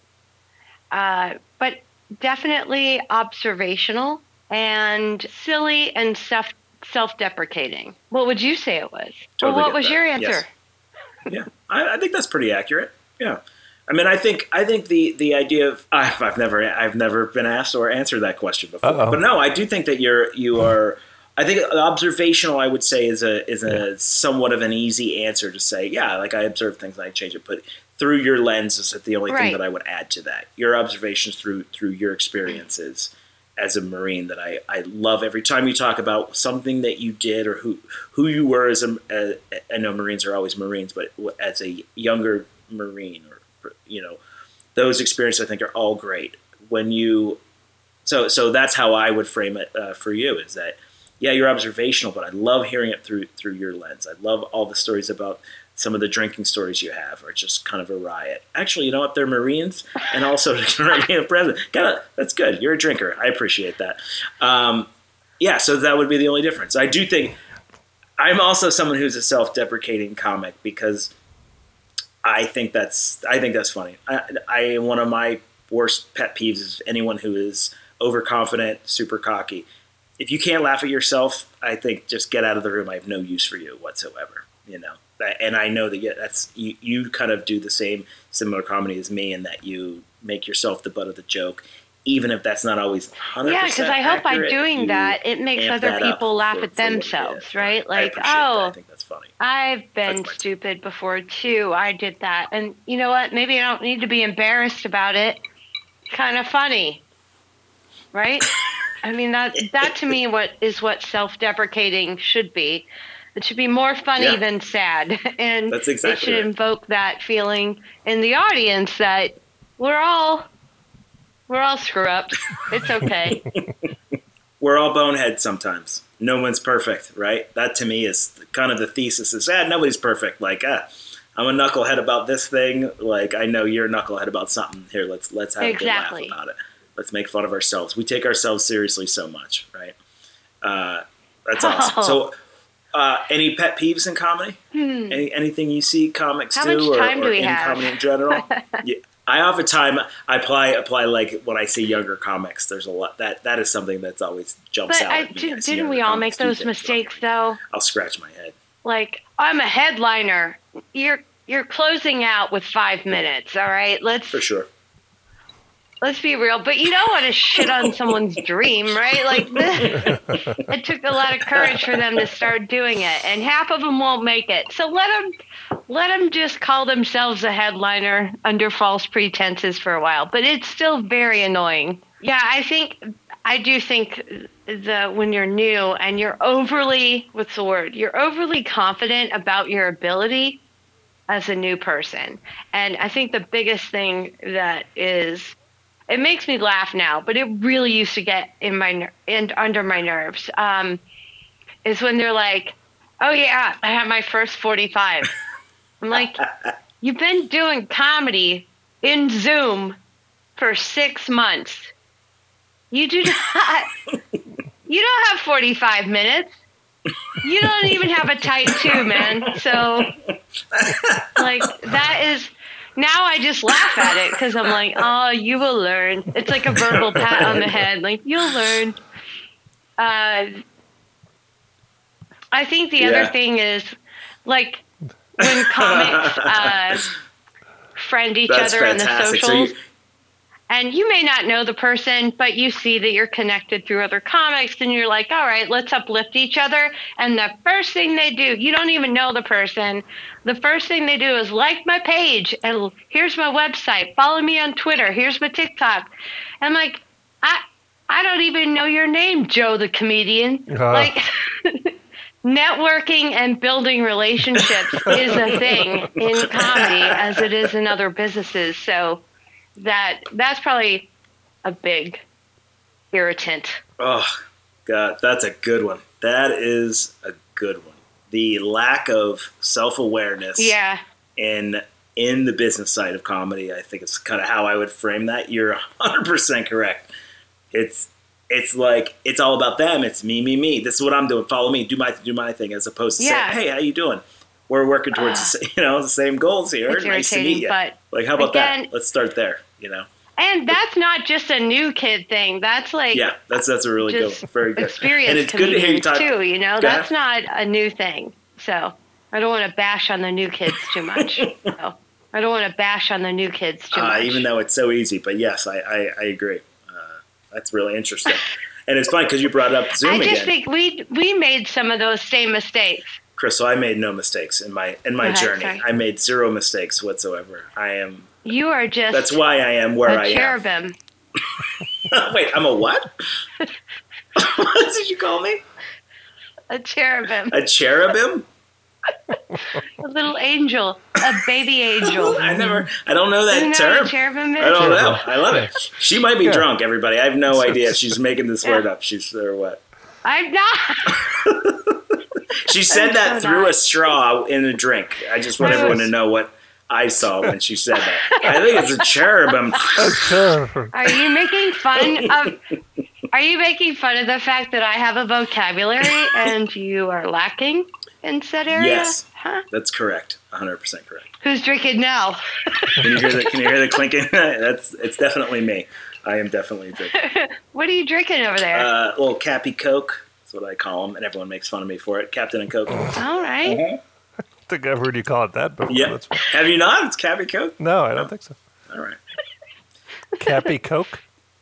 uh, but definitely observational and silly and self self deprecating. What would you say it was? Totally well, what was that. your Yes. answer? yeah, I, I think that's pretty accurate. Yeah, I mean, I think I think the the idea of I've, I've never I've never been asked or answered that question before, Uh-oh. but no, I do think that you're you are. I think observational, I would say, is a is a somewhat of an easy answer to say. Yeah, like I observe things, and I change it, but through your lens is the only thing that I would add to that. Your observations through through your experiences as a marine that I, I love every time you talk about something that you did or who who you were as a, I know marines are always marines but as a younger marine or you know those experiences I think are all great. When you so so that's how I would frame it uh, for you is that yeah you're observational but I love hearing it through through your lens. I love all the stories about some of the drinking stories you have are just kind of a riot. Actually, you know what? They're Marines and also Caribbean president. That's good. You're a drinker. I appreciate that. Um, yeah, so that would be the only difference. I do think I'm also someone who's a self-deprecating comic because I think that's I think that's funny. I, I one of my worst pet peeves is anyone who is overconfident, super cocky. If you can't laugh at yourself, I think just get out of the room. I have no use for you whatsoever. You know, and I know that yeah, that's you, you kind of do the same similar comedy as me in that you make yourself the butt of the joke, even if that's not always 100% Yeah, because I hope by doing that, it makes other people laugh for- at for what it themselves, right? Like, oh, think that's funny. I've been stupid before too. I did that. And you know what? Maybe I don't need to be embarrassed about it. Kind of funny. Right? I mean that that to me what is what self-deprecating should be. It should be more funny Yeah. than sad, and That's it should right. invoke that feeling in the audience that we're all we're all screw ups. It's okay. We're all boneheads sometimes. No one's perfect, right? That to me is kind of the thesis is, ah, nobody's perfect. Like, ah, I'm a knucklehead about this thing. Like, I know you're a knucklehead about something. Here, let's let's have Exactly. a good laugh about it. Let's make fun of ourselves. We take ourselves seriously so much, right? Uh, that's awesome. Oh. So, uh, any pet peeves in comedy? Any, anything you see comics Hmm. How do, or, time do we in have? comedy in general? yeah, I oftentimes I apply apply like when I see younger comics. There's a lot that that is something that's always jumps But out. I, at me. di- didn't we all make those mistakes though? I'll scratch my head. Like I'm a headliner. You're you're closing out with five minutes. All right, let's For sure. Let's be real. But you don't want to shit on someone's dream, right? Like it took a lot of courage for them to start doing it, and half of them won't make it. So let them let them just call themselves a headliner under false pretenses for a while. But it's still very annoying. Yeah, I think I do think the when you're new and you're overly what's the word? You're overly confident about your ability as a new person. And I think the biggest thing that is it makes me laugh now, but it really used to get in my ner- and under my nerves. Um, is when they're like, "Oh yeah, I had my first 45." I'm like, "You've been doing comedy in Zoom for 6 months. You do not You don't have 45 minutes. You don't even have a tight 2, man." So like that is now I just laugh at it because I'm like, oh, you will learn. It's like a verbal pat on the head, like you'll learn. Uh, I think the Yeah. other thing is like when comics uh, friend each That's other on the fantastic. So you, and you may not know the person, but you see that you're connected through other comics, and you're like, all right, let's uplift each other. And the first thing they do, you don't even know the person. The first thing they do is like my page, and here's my website. Follow me on Twitter. Here's my TikTok. And like, I, I don't even know your name, Joe the comedian. Uh. Like, networking and building relationships is a thing in comedy as it is in other businesses. So that that's probably a big irritant. oh god, that's a good one. That is a good one. The lack of self awareness. Yeah. in in the business side of comedy. I think it's kind of how I would frame that. You're 100% correct. It's it's like it's all about them. It's me, me, me. This is what I'm doing. Follow me. Do my do my thing. As opposed to Yeah. saying, "Hey, how you doing? We're working towards the, ah. you know the same goals here. Nice to meet you." but like, how about again- that? Let's start there. You know? And that's not just a new kid thing. That's like Yeah, that's that's a really good. Very good. experience. and it's good to hear you talk. too. You know, Go ahead. that's not a new thing. So I don't want to bash on the new kids too much. so, I don't want to bash on the new kids too uh, much. even though it's so easy. But yes, I I, I agree. Uh, that's really interesting. and it's funny because you brought up Zoom I just again. think we we made some of those same mistakes. Crystalle, I made no mistakes in my in my Go ahead, journey. sorry. I made zero mistakes whatsoever. I am. You are just That's why I am where a I cherubim. am. Wait, I'm a what? what did you call me? A cherubim. A cherubim? A little angel. A baby angel. I never. I don't know that Isn't that term. what a cherubim is? I don't know. I love it. She might be Yeah. drunk. Everybody, I have no idea. She's making this word up. She's or what? I'm not. She said that so through not. a straw in a drink. I just want everyone to know what I saw when she said that. I think it's a cherubim. Are you making fun of? Are you making fun of the fact that I have a vocabulary and you are lacking in said area? Yes. Huh? That's correct. 100 percent correct. Who's drinking now? Can you hear the Can you hear the clinking? That's it's definitely me. I am definitely drinking. What are you drinking over there? Uh, little Cappy Coke. That's what I call them, and everyone makes fun of me for it. Captain and Coke. All right. Mm-hmm. I think I've heard you call it that before. Yeah. Have you not? It's Cappy Coke. no, I don't think so. All right. Cappy Coke,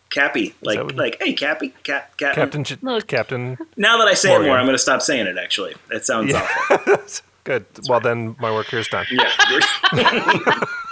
Cappy, like that like hey Cappy, Cap, Cap. Captain, Ch- Look. Captain. Now that I say it more, I'm going to stop saying it. Actually, it sounds Yeah. awful. Good. Well, then my work here is done. Yeah.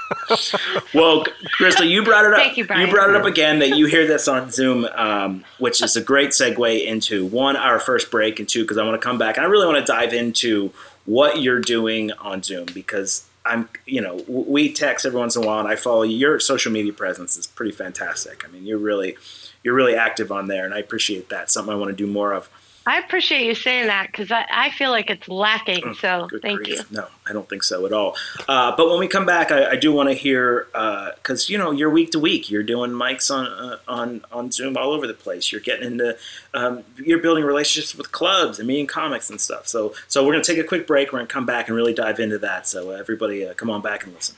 well, Crystalle, you brought it up. Thank you, Brian. brought it up again that you hear this on Zoom, um, which is a great segue into one our first break, and two because I want to come back and I really want to dive into what you're doing on Zoom because I'm, you know, we text every once in a while, and I follow. Your social media presence is pretty fantastic. I mean, you're really, you're really active on there, and I appreciate that. Something I want to do more of. I appreciate you saying that because I, I feel like it's lacking. Mm, So thank grief. you. No, I don't think so at all. Uh, but when we come back, I, I do want to hear because you know you're week to week. You're doing mics on uh, on on Zoom all over the place. You're getting into um, you're building relationships with clubs and meeting comics and stuff. So so we're gonna take a quick break. We're gonna come back and really dive into that. So uh, everybody, uh, come on back and listen.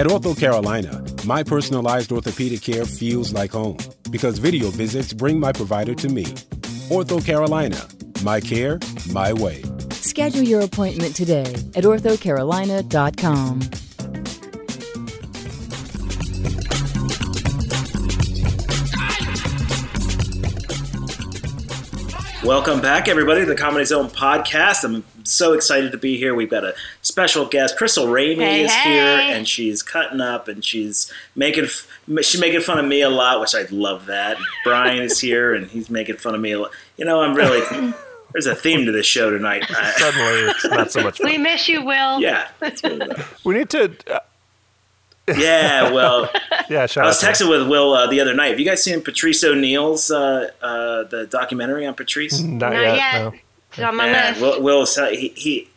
At Ortho Carolina, my personalized orthopedic care feels like home because video visits bring my provider to me. Ortho Carolina, my care, my way. Schedule your appointment today at orthocarolina.com. Welcome back, everybody, to the Comedy Zone podcast. I'm so excited to be here. We've got a special guest. Crystalle Ramey Hey, is hey. here, and she's cutting up, and she's making she's making fun of me a lot, which I love that. Brian is here, and he's making fun of me a lot. You know, I'm really there's a theme to this show tonight. Suddenly, it's not so much We miss you, Will. yeah, that's what it is. We need to. Uh, yeah. Well, yeah, shout I was out to- texting with Will uh, the other night. Have you guys seen Patrice O'Neal's uh, uh, the documentary on Patrice? Not, Not yet. yet. No. It's on my Yeah, list. Will, Will he, he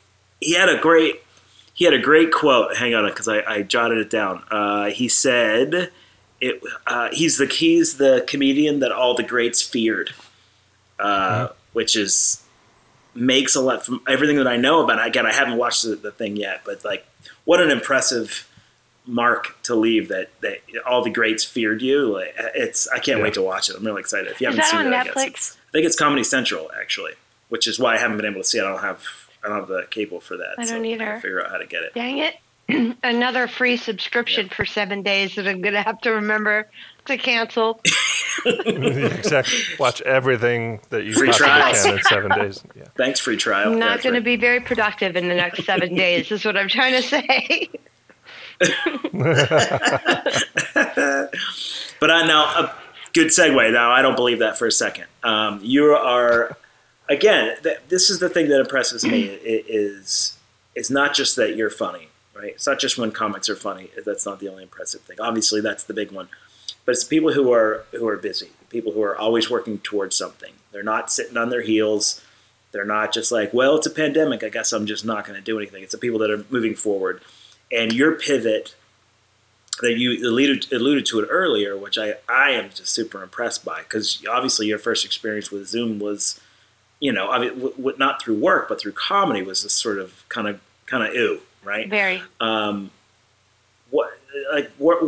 he had a great he had a great quote. Hang on, because I, I jotted it down. Uh, he said, "It uh, he's the he's the comedian that all the greats feared," uh, which is makes a lot from everything that I know about. it. Again, I haven't watched the, the thing yet, but like, what an impressive mark to leave that that all the greats feared you. Like, it's I can't Yeah. wait to watch it. I'm really excited. If you Is haven't that seen on it, I guess Netflix? it's- I think it's Comedy Central actually, which is why I haven't been able to see it. I don't have I don't have the cable for that. I so don't either. I'll figure out how to get it. Dang it. Another free subscription for seven days that I'm going to have to remember to cancel. exactly. Watch everything that you Free possibly trials. can in seven days. Yeah. Thanks, free trial. I'm not that's going to right. be very productive in the next seven days, is what I'm trying to say. But I now a good segue. Now I don't believe that for a second. Um, you are again. Th- this is the thing that impresses me. i- Is is not just that you're funny, right? It's not just when comics are funny. That's not the only impressive thing. Obviously, that's the big one. But it's the people who are who are busy. The people who are always working towards something. They're not sitting on their heels. They're not just like, well, it's a pandemic. I guess I'm just not going to do anything. It's the people that are moving forward. And your pivot that you alluded, alluded to it earlier, which I, I am just super impressed by, because obviously your first experience with Zoom was, you know, I mean, w- w- not through work, but through comedy was this sort of kind of kind of ew, right? Very. Um, what like work,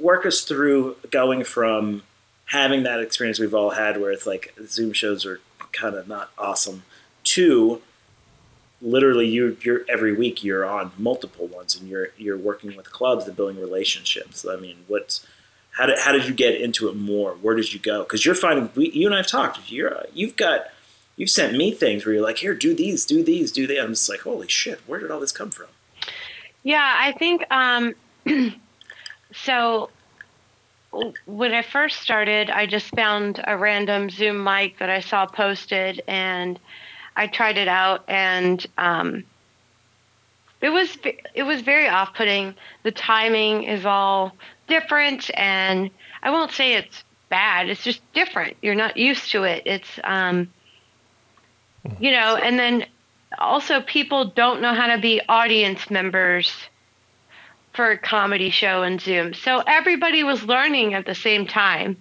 work us through going from having that experience we've all had, where it's like Zoom shows are kind of not awesome, to literally you you're every week you're on multiple ones and you're you're working with clubs and building relationships. I mean, what's how did how did you get into it more? Where did you go? Because you're finding we, you and I've talked. You're you've got you've sent me things where you're like, here, do these, do these, do that. I'm just like, holy shit, where did all this come from? Yeah, I think um, so. When I first started, I just found a random Zoom mic that I saw posted, and I tried it out, and um, it was it was very off-putting. The timing is all different, and I won't say it's bad. It's just different. You're not used to it. It's um, you know, and then also people don't know how to be audience members for a comedy show and Zoom. So everybody was learning at the same time.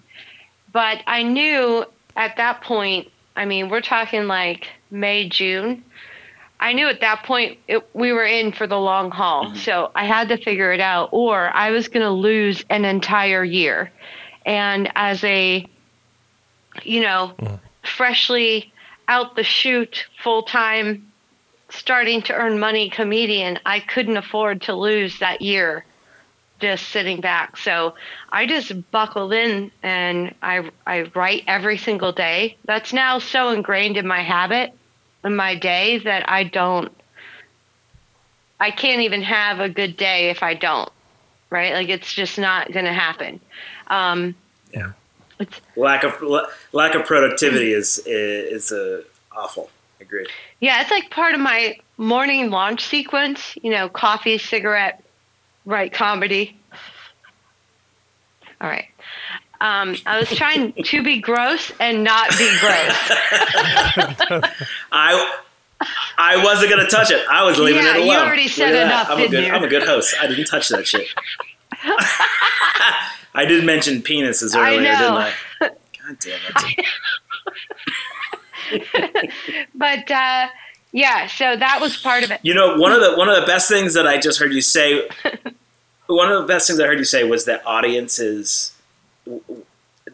But I knew at that point, I mean, we're talking like May, June, I knew at that point it, we were in for the long haul. Mm-hmm. So I had to figure it out, or I was going to lose an entire year. And as a, you know, mm. freshly out the chute, full time, starting to earn money comedian, I couldn't afford to lose that year just sitting back. So I just buckled in and I I write every single day. That's now so ingrained in my habit in my day that I don't I can't even have a good day if I don't. Right? Like it's just not going to happen. Um, yeah. Lack of lack of productivity is is, is uh, awful. Agreed. Yeah, it's like part of my morning launch sequence. You know, coffee, cigarette, write comedy. All right. Um, I was trying to be gross and not be gross. I I wasn't gonna touch it. I was leaving yeah, it alone. you already said enough. I'm a good you? I'm a good host. I didn't touch that shit. I did mention penises earlier, didn't I? God damn it. but uh, yeah, so that was part of it. You know, one of the one of the best things that I just heard you say. one of the best things I heard you say was that audiences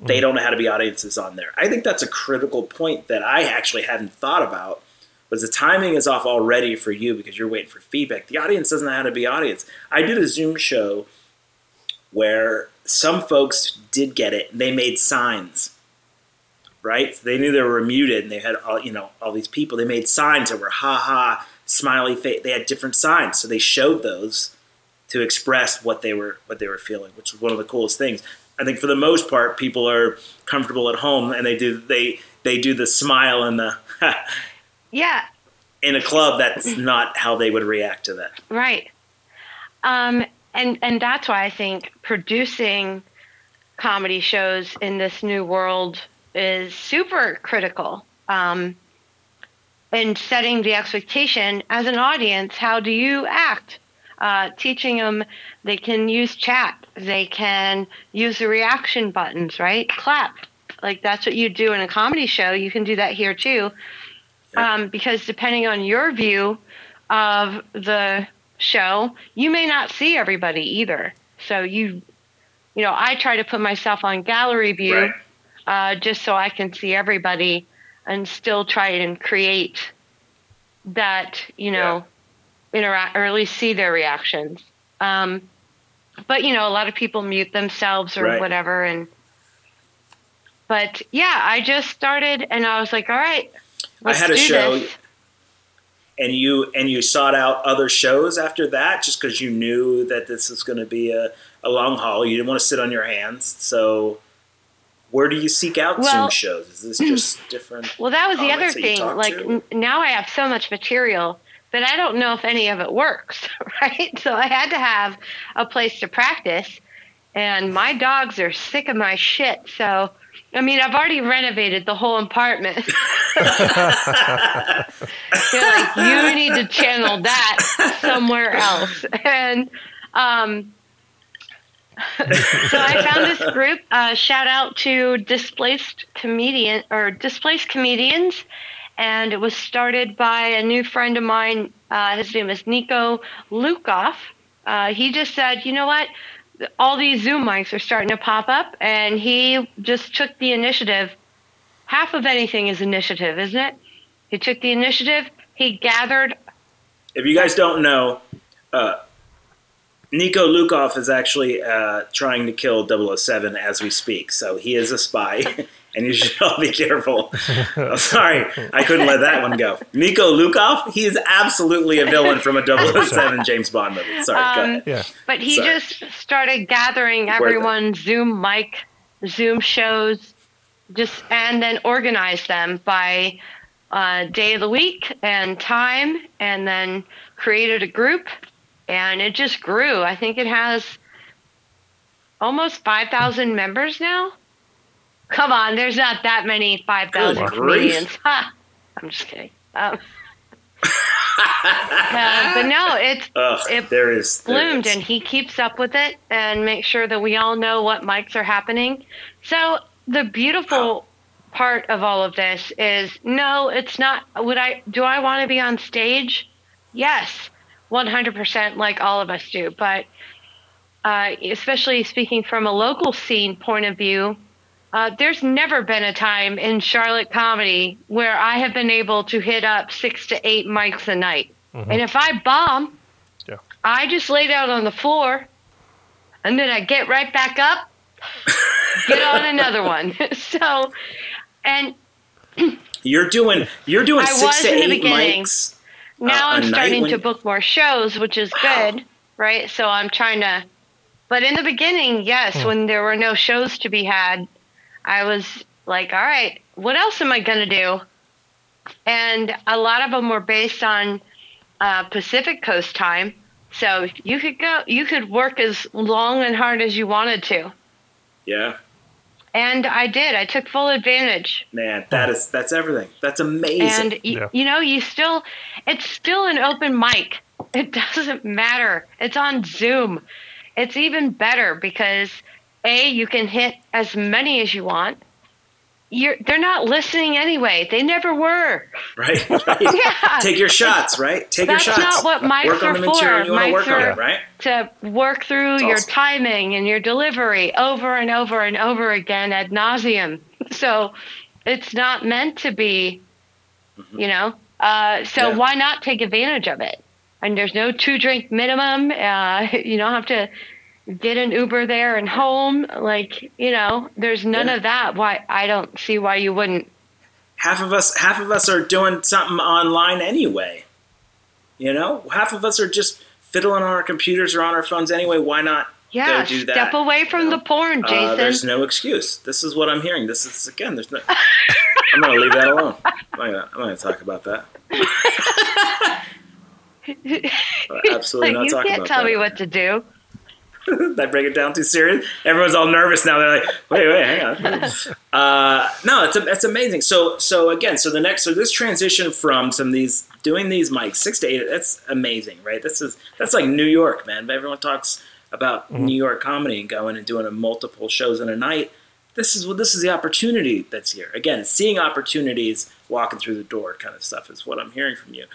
they don't know how to be audiences on there. I think that's a critical point that I actually hadn't thought about. Was the timing is off already for you because you're waiting for feedback. The audience doesn't know how to be audience. I did a Zoom show where some folks did get it. They made signs, right? They knew they were muted, and they had all you know all these people. They made signs that were ha ha, smiley face. They had different signs, so they showed those to express what they were what they were feeling, which was one of the coolest things. I think for the most part, people are comfortable at home and they do they they do the smile and the yeah. In a club, that's not how they would react to that. Right. Um, and and that's why I think producing comedy shows in this new world is super critical. Um, and setting the expectation as an audience, how do you act? Uh, teaching them they can use chat, they can use the reaction buttons, right? Clap. Like that's what you do in a comedy show. You can do that here too. Um, because depending on your view of the show, you may not see everybody either. So you, you know, I try to put myself on gallery view right. uh, just so I can see everybody and still try and create that, you know, yeah. interact or at least see their reactions. Um, but you know, a lot of people mute themselves or right. whatever, and but yeah, I just started and I was like, all right, I had a show. This. And you and you sought out other shows after that, just because you knew that this was going to be a, a long haul. You didn't want to sit on your hands, so where do you seek out well, Zoom shows? Is this just different? Well, that was the other thing. Like n- now, I have so much material that I don't know if any of it works, right? So I had to have a place to practice, and my dogs are sick of my shit. So I mean, I've already renovated the whole apartment. They're like, you need to channel that somewhere else. And um, so I found this group. Uh, shout out to displaced comedian or displaced comedians, and it was started by a new friend of mine. Uh, his name is Nico Lukoff. Uh, he just said, you know what? All these Zoom mics are starting to pop up, and he just took the initiative. Half of anything is initiative, isn't it? He took the initiative. He gathered. If you guys don't know, uh, Nico Lukoff is actually uh, trying to kill 007 as we speak. So he is a spy. and you should all be careful. oh, sorry, I couldn't let that one go. Nico Lukoff, he is absolutely a villain from a 007 James Bond movie. Sorry, um, go ahead. Yeah. But he sorry. just started gathering everyone, Zoom mic, Zoom shows, just and then organized them by uh, day of the week and time, and then created a group, and it just grew. I think it has almost 5,000 members now. Come on, there's not that many 5,000 comedians. Ha! I'm just kidding. Um, uh, but no, it's Ugh, it there is there bloomed, is. and he keeps up with it and makes sure that we all know what mics are happening. So the beautiful part of all of this is no, it's not. Would I? Do I want to be on stage? Yes, 100%, like all of us do. But uh, especially speaking from a local scene point of view, uh, there's never been a time in Charlotte comedy where I have been able to hit up six to eight mics a night. Mm-hmm. And if I bomb, Yeah. I just lay down on the floor and then I get right back up, get on another one. so, and You're doing you're doing I six was to in the eight beginning. mics. now Uh, a I'm starting when- to book more shows, which is good, right? So I'm trying to, but in the beginning, yes, Hmm. when there were no shows to be had, I was like, all right, what else am I going to do? And a lot of them were based on uh, Pacific Coast time. So you could go, you could work as long and hard as you wanted to. Yeah, And I did. I took full advantage. man, that is that's everything. That's amazing. And y- Yeah. you know, you still it's still an open mic. It doesn't matter. It's on Zoom. It's even better because A, you can hit as many as you want. You're they're not listening anyway. They never were. right, right. Yeah. Take your shots, right? Take That's your shots. That's not what mics work are for. you to Mics work are- it, right? to work through It's your timing and your delivery over and over and over again ad nauseum. So it's not meant to be, you know. Uh, so Mm-hmm. Yeah. why not take advantage of it? And there's no two drink minimum. Uh, you don't have to get an Uber there and home. Like you know, there's none Yeah. of that. Why I don't see why you wouldn't. half of us half of us are doing something online anyway. You know, half of us are just fiddling on our computers or on our phones anyway. Why not Yeah, go do that? step away from you know? the porn, Uh, Jason. there's no excuse. This is what I'm hearing. This is again. There's no. I'm gonna leave that alone. I'm not gonna, I'm not gonna talk about that. Absolutely like not you talking can't about tell that. me what to do. Did I break it down too serious? Everyone's all nervous now. They're like, wait, wait, hang on. uh, no, it's it's amazing. So so again, so the next so this transition from some of these doing these mics six to eight, that's amazing, right? This is that's like New York, man. Everyone talks about New York comedy and going and doing a multiple shows in a night. This is what this is the opportunity that's here. Again, seeing opportunities, walking through the door, kind of stuff is what I'm hearing from you.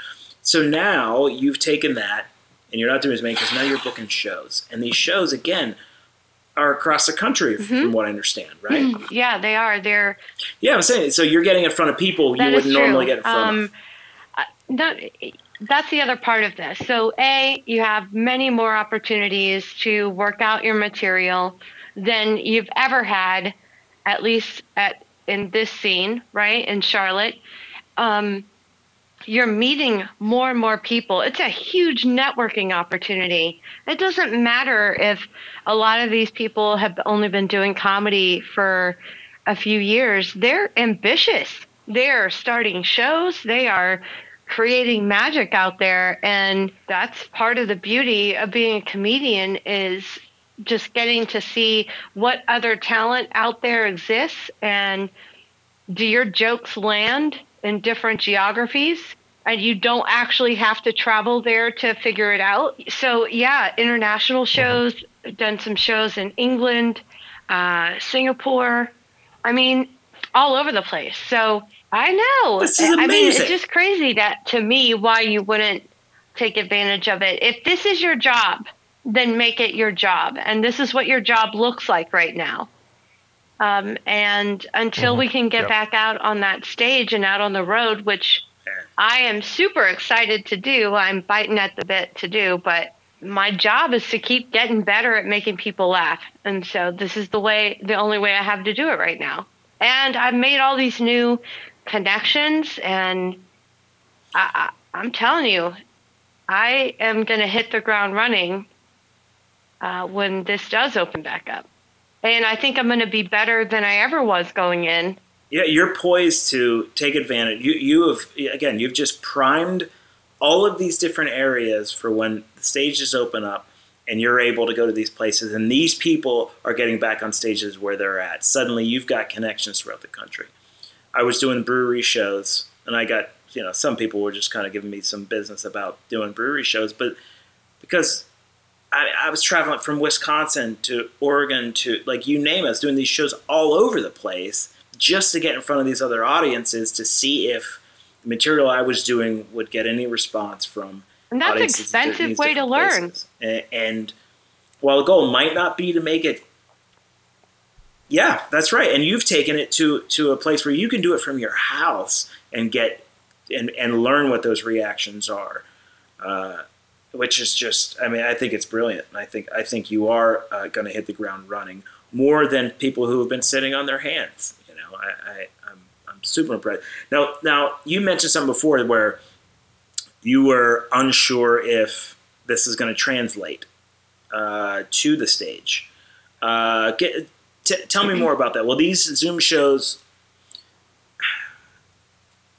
So now you've taken that and you're not doing as many because now you're booking shows. And these shows, again, are across the country, Mm-hmm. from what I understand, right? Yeah, they are. They're yeah, I'm saying. So you're getting in front of people you wouldn't normally get in front Um, of. uh, that, that's the other part of this. So, A, you have many more opportunities to work out your material than you've ever had, at least at in this scene, right in Charlotte. Um, you're meeting more and more people. It's a huge networking opportunity. It doesn't matter if a lot of these people have only been doing comedy for a few years. They're ambitious. They're starting shows. They are creating magic out there and that's part of the beauty of being a comedian is just getting to see what other talent out there exists and do your jokes land in different geographies and you don't actually have to travel there to figure it out. So yeah international shows done some shows in england uh, singapore. I mean all over the place. So i know. This is amazing. i mean it's just crazy that to me why you wouldn't take advantage of it. If this is your job then make it your job. And this is what your job looks like right now. Um, and until we can get Yep. back out on that stage and out on the road, which. I am super excited to do, I'm biting at the bit to do, but my job is to keep getting better at making people laugh. And so this is the way, the only way I have to do it right now. And I've made all these new connections, and I, I, I'm telling you, I am going to hit the ground running uh, when this does open back up and I think I'm going to be better than I ever was going in. Yeah, you're poised to take advantage. You you have again, you've just primed all of these different areas for when the stages open up and you're able to go to these places and these people are getting back on stages where they're at. Suddenly you've got connections throughout the country. I was doing brewery shows and I got, you know, some people were just kind of giving me some business about doing brewery shows, but because I, I was traveling from Wisconsin to Oregon to like you name it, I was doing these shows all over the place, just to get in front of these other audiences to see if the material I was doing would get any response from. And that's an expensive way to learn. And, and while the goal might not be to make it yeah, that's right. And you've taken it to to a place where you can do it from your house and get and and learn what those reactions are, uh, which is just. I mean, I think it's brilliant. And I think I think you are uh, going to hit the ground running more than people who have been sitting on their hands. I, I I'm I'm super impressed. Now now you mentioned something before where you were unsure if this is going to translate uh, to the stage. Uh, get, t- tell me more about that. Well, these Zoom shows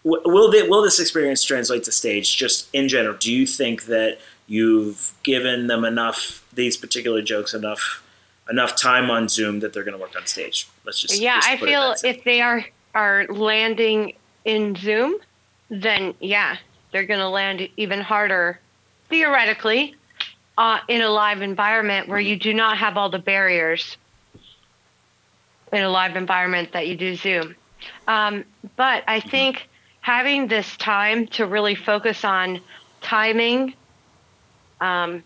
will they, will this experience translate to stage? Just in general, do you think that you've given them enough these particular jokes enough enough time on Zoom that they're going to work on stage? Let's just yeah, just I feel if they are are landing in Zoom, then yeah, they're going to land even harder, theoretically, uh, in a live environment where you do not have all the barriers in a live environment that you do Zoom. Um, but I think having this time to really focus on timing, um,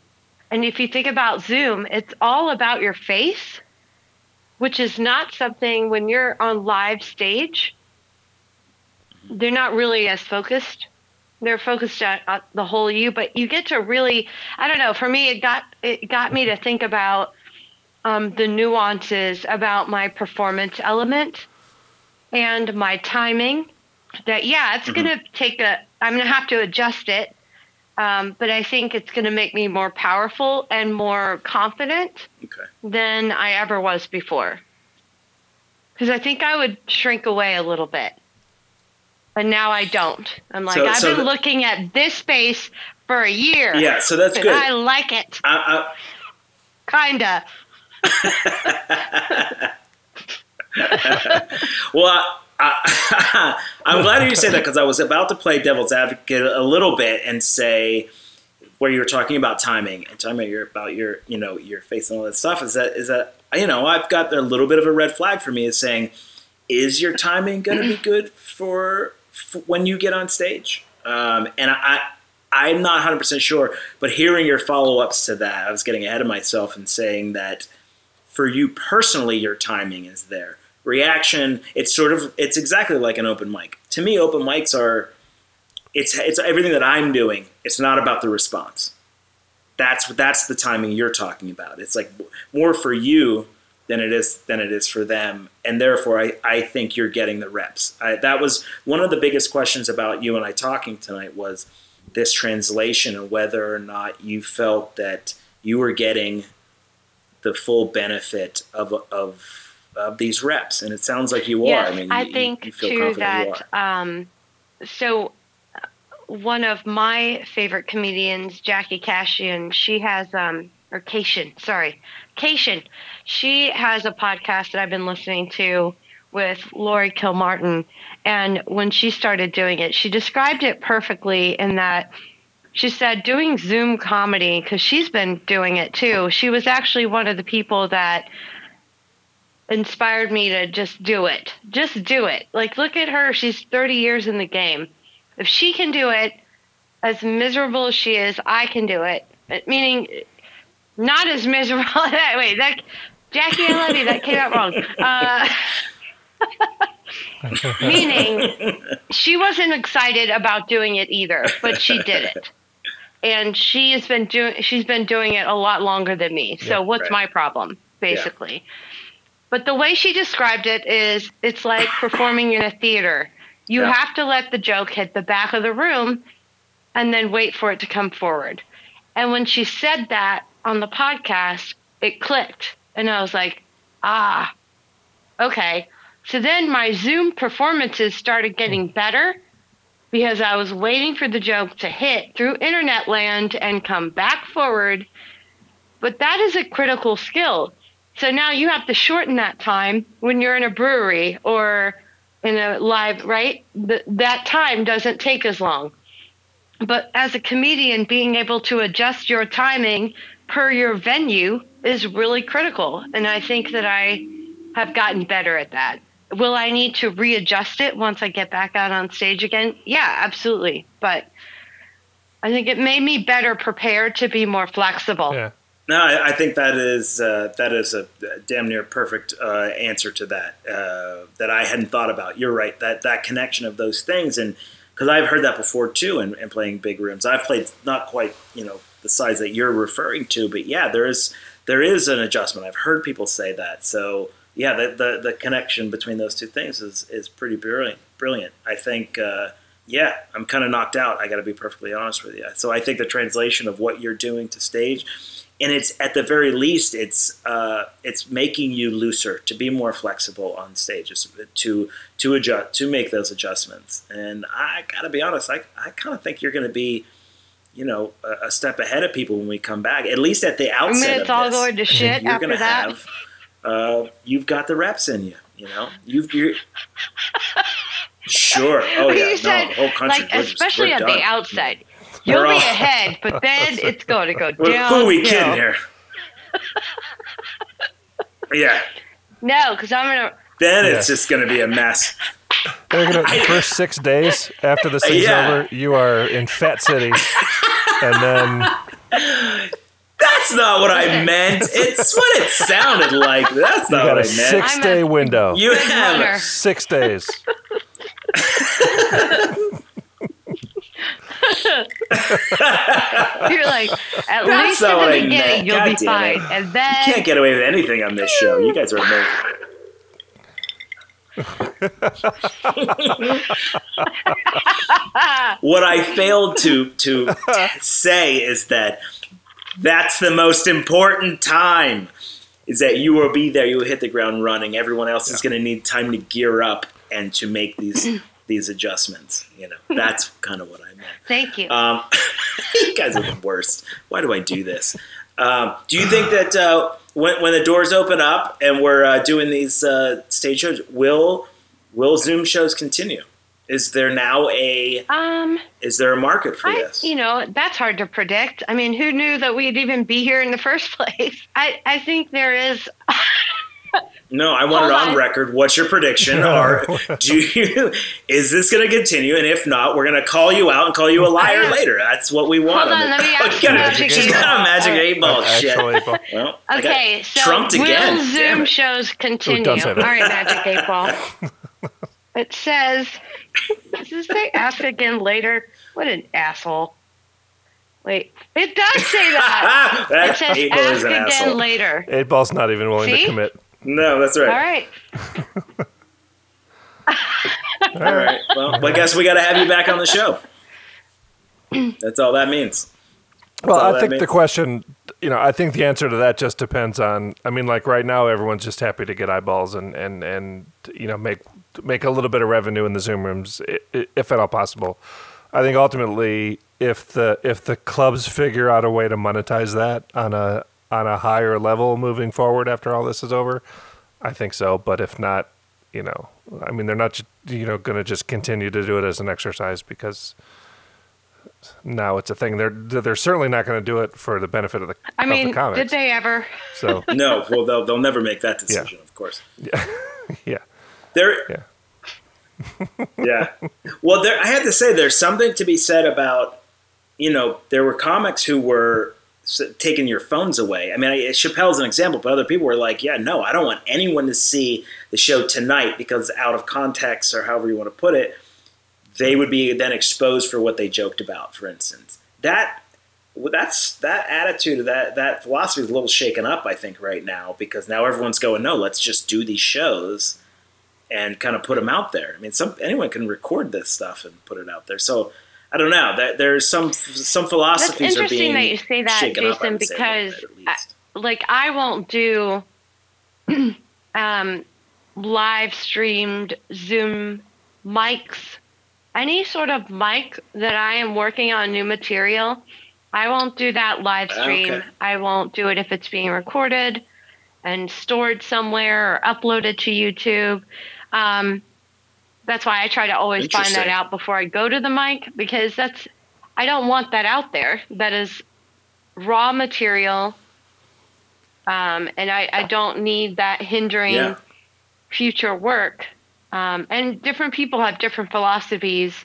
and if you think about Zoom, it's all about your face which is not something when you're on live stage they're not really as focused. They're focused on, on the whole you but you get to really i don't know for me it got it got me to think about um, the nuances about my performance element and my timing that yeah it's going to take a i'm going to have to adjust it um, but i think it's going to make me more powerful and more confident okay. than I ever was before. Because I think I would shrink away a little bit. But now I don't. I'm like, So- I've so been the- looking at this space for a year. Yeah, so that's and good. I like it. I, Kinda. Well, I, I, I'm glad you say that because I was about to play devil's advocate a little bit and say where you were talking about timing and talking about your about your you know your face and all that stuff. Is that is that you know I've got a little bit of a red flag for me is saying is your timing going to be good for, for when you get on stage? Um, and I. I'm not 100% sure, but hearing your follow ups to that, I was getting ahead of myself and saying that for you personally, your timing is there. Reaction, it's sort of, it's exactly like an open mic. To me, open mics are, it's it's everything that I'm doing. It's not about the response. That's that's the timing you're talking about. It's like more for you than it is than it is for them, and therefore, I, I think you're getting the reps. I, that was one of the biggest questions about you and I talking tonight was this translation and whether or not you felt that you were getting the full benefit of of of these reps, and it sounds like you yes, are. I mean, I you, think you feel too that are. um, so uh, one of my favorite comedians, Jackie Kashian, she has um or Cation, sorry, Cation. She has a podcast that I've been listening to with Laurie Kilmartin, and when she started doing it, she described it perfectly in that she said doing Zoom comedy because she's been doing it too. She was actually one of the people that inspired me to just do it. Just do it. Like, look at her. She's 30 years in the game. If she can do it, as miserable as she is, I can do it. Meaning, not as miserable. Wait, that Jackie, I love you. That came out wrong. Uh, meaning, she wasn't excited about doing it either, but she did it. And she has been doing. She's been doing it a lot longer than me. So what's right. my problem, basically? But the way she described it is it's like performing in a theater. You Yeah. have to let the joke hit the back of the room and then wait for it to come forward. And when she said that on the podcast, it clicked. And I was like, ah, okay. So then my Zoom performances started getting better because I was waiting for the joke to hit through internet land and come back forward. But that is a critical skill. So now you have to shorten that time when you're in a brewery or in a live, right? Th- that time doesn't take as long. But as a comedian, being able to adjust your timing per your venue is really critical. And I think that I have gotten better at that. will I need to readjust it once I get back out on stage again? Yeah, absolutely. But I think it made me better prepared to be more flexible. Yeah. No, I, I think that is uh, that is a damn near perfect uh, answer to that uh, that I hadn't thought about. You're right that that connection of those things, and because I've heard that before too, in, in playing big rooms. I've played not quite you know the size that you're referring to, but yeah, there is there is an adjustment. I've heard people say that. So yeah, the the, the connection between those two things is is pretty brilliant. Brilliant. I think. Uh, yeah, I'm kind of knocked out. I got to be perfectly honest with you. So I think the translation of what you're doing to stage and it's at the very least it's uh, it's making you looser to be more flexible on stage to to adjust to make those adjustments. And i gotta be honest i, I kind of think you're going to be you know a, a, step ahead of people when we come back at least at the outset I mean, it's all this, going to shit you're after gonna that. have uh, you've got the reps in you you know? You've you're sure. Oh yeah you no, said, the whole country like especially we're at done. the outset you'll We're be ahead but then it's going to go down who are we kidding here yeah no because i'm gonna then it's Yeah. just going to be a mess gonna, the first six days after the thing's Yeah. over, you are in Fat City, and then That's not what I meant. It's what it sounded like. That's you not got what a I meant. six-day I'm a- window. you have Runner. Six days. you're like at That's least in what I the beginning meant. you'll God be damn it. fine and then You can't get away with anything on this show. You guys are amazing. what I failed to to say is that that's the most important time. Is that you will be there, you will hit the ground running. Everyone else is going to need time to gear up and to make these these adjustments. You know, that's kind of what I thank you Um, you guys are the worst. Why do I do this? Um, do you think that uh, when, when the doors open up and we're uh, doing these uh, stage shows, will will Zoom shows continue? Is there now a um is there a market for I, this? you know, that's hard to predict. I mean, who knew that we'd even be here in the first place? I, I think there is. No, I want it on on. record. What's your prediction? or do you is this going to continue? And if not, we're going to call you out and call you a liar I- later. That's what we want. Hold on, let me ask you got you a- magic She's eight got a magic eight ball. Shit. Actually, but- Well, Okay, so trumped will again. Zoom shows continue? don't say All that. right, Magic Eight Ball. it says, does it say ask again later? What an asshole. Wait, it does say that. that It says ask again asshole. later. Eight Ball's not even willing See? to commit. No, that's right. All right. All right. Well, I guess we got to have you back on the show. That's all that means. Well, I that think the question, you know, I think the answer to that just depends on. I mean, like right now, everyone's just happy to get eyeballs and and and you know make make a little bit of revenue in the Zoom rooms, i- i- if at all possible. I think ultimately, if the if the clubs figure out a way to monetize that on a on a higher level moving forward after all this is over, I think so. But if not, you know, I mean, they're not you know going to just continue to do it as an exercise because now it's a thing. They're they're certainly not going to do it for the benefit of the I of mean, the comics. did they ever? So No, well, they'll, they'll never make that decision, of course. yeah, yeah. There, yeah. yeah. Well, there, I had to say, there's something to be said about, you know, there were comics who were s- taking your phones away. I mean, I, Chappelle's an example, but other people were like, yeah, no, I don't want anyone to see the show tonight because out of context or however you want to put it, they would be then exposed for what they joked about, for instance. That that's that attitude, that that philosophy is a little shaken up, I think, right now because now everyone's going, no, let's just do these shows and kind of put them out there. I mean, some anyone can record this stuff and put it out there. So I don't know. That there's some some That's philosophies are interesting being that you say that, shaken up, I Jason, because I, like I won't do um, live streamed Zoom mics. Any sort of mic that I am working on new material, I won't do that live stream. Okay. I won't do it if it's being recorded and stored somewhere or uploaded to YouTube. Um, that's why I try to always find that out before I go to the mic because that's I don't want that out there. That is raw material, um, and I, I don't need that hindering Yeah. future work. Um, and different people have different philosophies,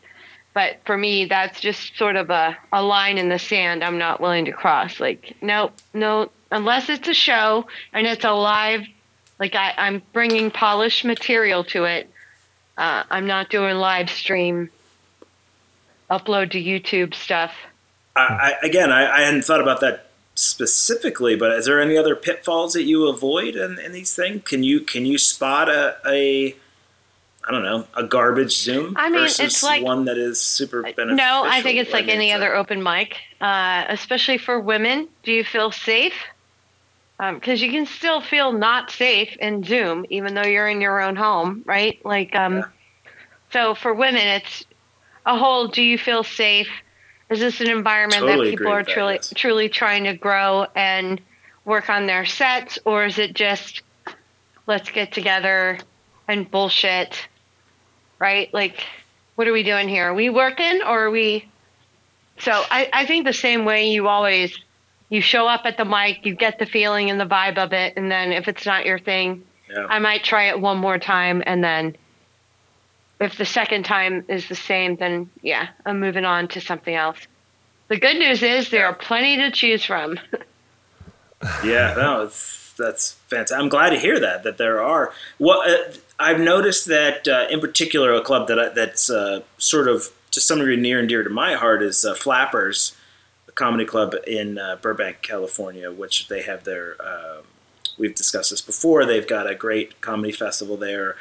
but for me, that's just sort of a, a line in the sand I'm not willing to cross. Like, no, no, unless it's a show and it's a live, like I, I'm bringing polished material to it. Uh, I'm not doing live stream, upload to YouTube stuff. I, I, again, I, I hadn't thought about that specifically, but is there any other pitfalls that you avoid in, in these things? Can you can you spot a, a I don't know a garbage Zoom I mean, versus it's like- one that is super beneficial? No, I think it's like any other open mic, uh, especially for women. Do you feel safe? Because you can still feel not safe in Zoom, even though you're in your own home, right? Like, um, Yeah. so for women, it's a whole. Do you feel safe? Is this an environment Totally that people are that, truly truly trying to grow and work on their sets, or is it just let's get together and bullshit? Right? Like, what are we doing here? Are we working or are we? So I, I think the same way you always you show up at the mic, you get the feeling and the vibe of it, and then if it's not your thing, Yeah. I might try it one more time, and then if the second time is the same, then yeah, I'm moving on to something else. The good news is there are plenty to choose from. Yeah, no, it's, that's fantastic. I'm glad to hear that that there are. Well, uh, I've noticed that uh, in particular a club that I, that's uh, sort of to some degree near and dear to my heart is uh, Flappers, comedy club in uh, Burbank, California, which they have their. um we've discussed this before. They've got a great comedy festival there.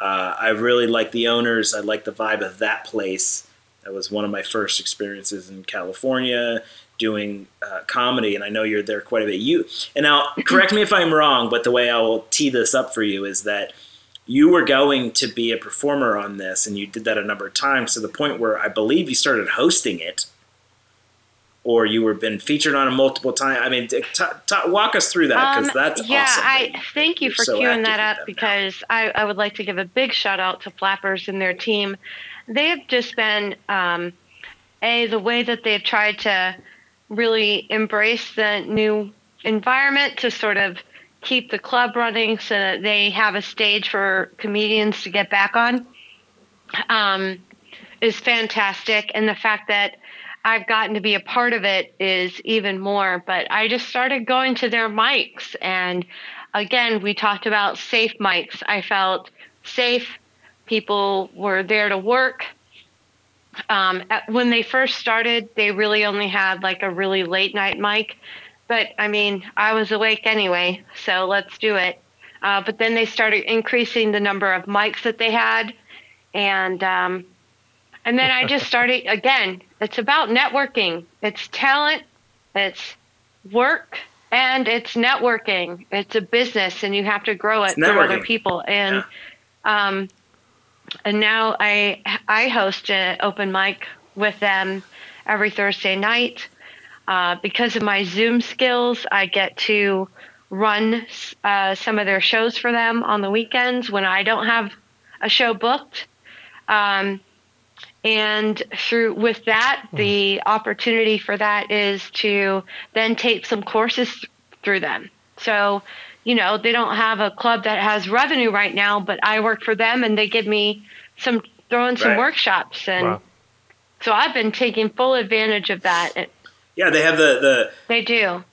Uh, I really like the owners. I like the vibe of that place. That was one of my first experiences in California doing uh, comedy, and I know you're there quite a bit. You and now, correct me if I'm wrong, but the way I will tee this up for you is that you were going to be a performer on this, and you did that a number of times to the point where I believe you started hosting it, or you were been featured on it multiple times. I mean, t- t- walk us through that because Um, that's yeah, awesome. That thank you for so queuing that up because I, I would like to give a big shout out to Flappers and their team. They have just been um, a the way that they've tried to really embrace the new environment to sort of keep the club running so that they have a stage for comedians to get back on um, is fantastic. And the fact that I've gotten to be a part of it is even more. But I just started going to their mics. And again, we talked about safe mics. I felt safe. People were there to work. Um, when they first started, they really only had like a really late night mic. But I mean, I was awake anyway, so let's do it. Uh, but then they started increasing the number of mics that they had, and um, and then I just started again. It's about networking. It's talent. It's work, and it's networking. It's a business, and you have to grow it through other people. And um, and now I I host an open mic with them every Thursday night. Uh, because of my Zoom skills, I get to run uh, some of their shows for them on the weekends when I don't have a show booked. Um, and through with that, hmm. the opportunity for that is to then take some courses through them. So, you know, they don't have a club that has revenue right now, but I work for them and they give me some throwing some Right. workshops and Wow. so I've been taking full advantage of that. Yeah, they have the the They do.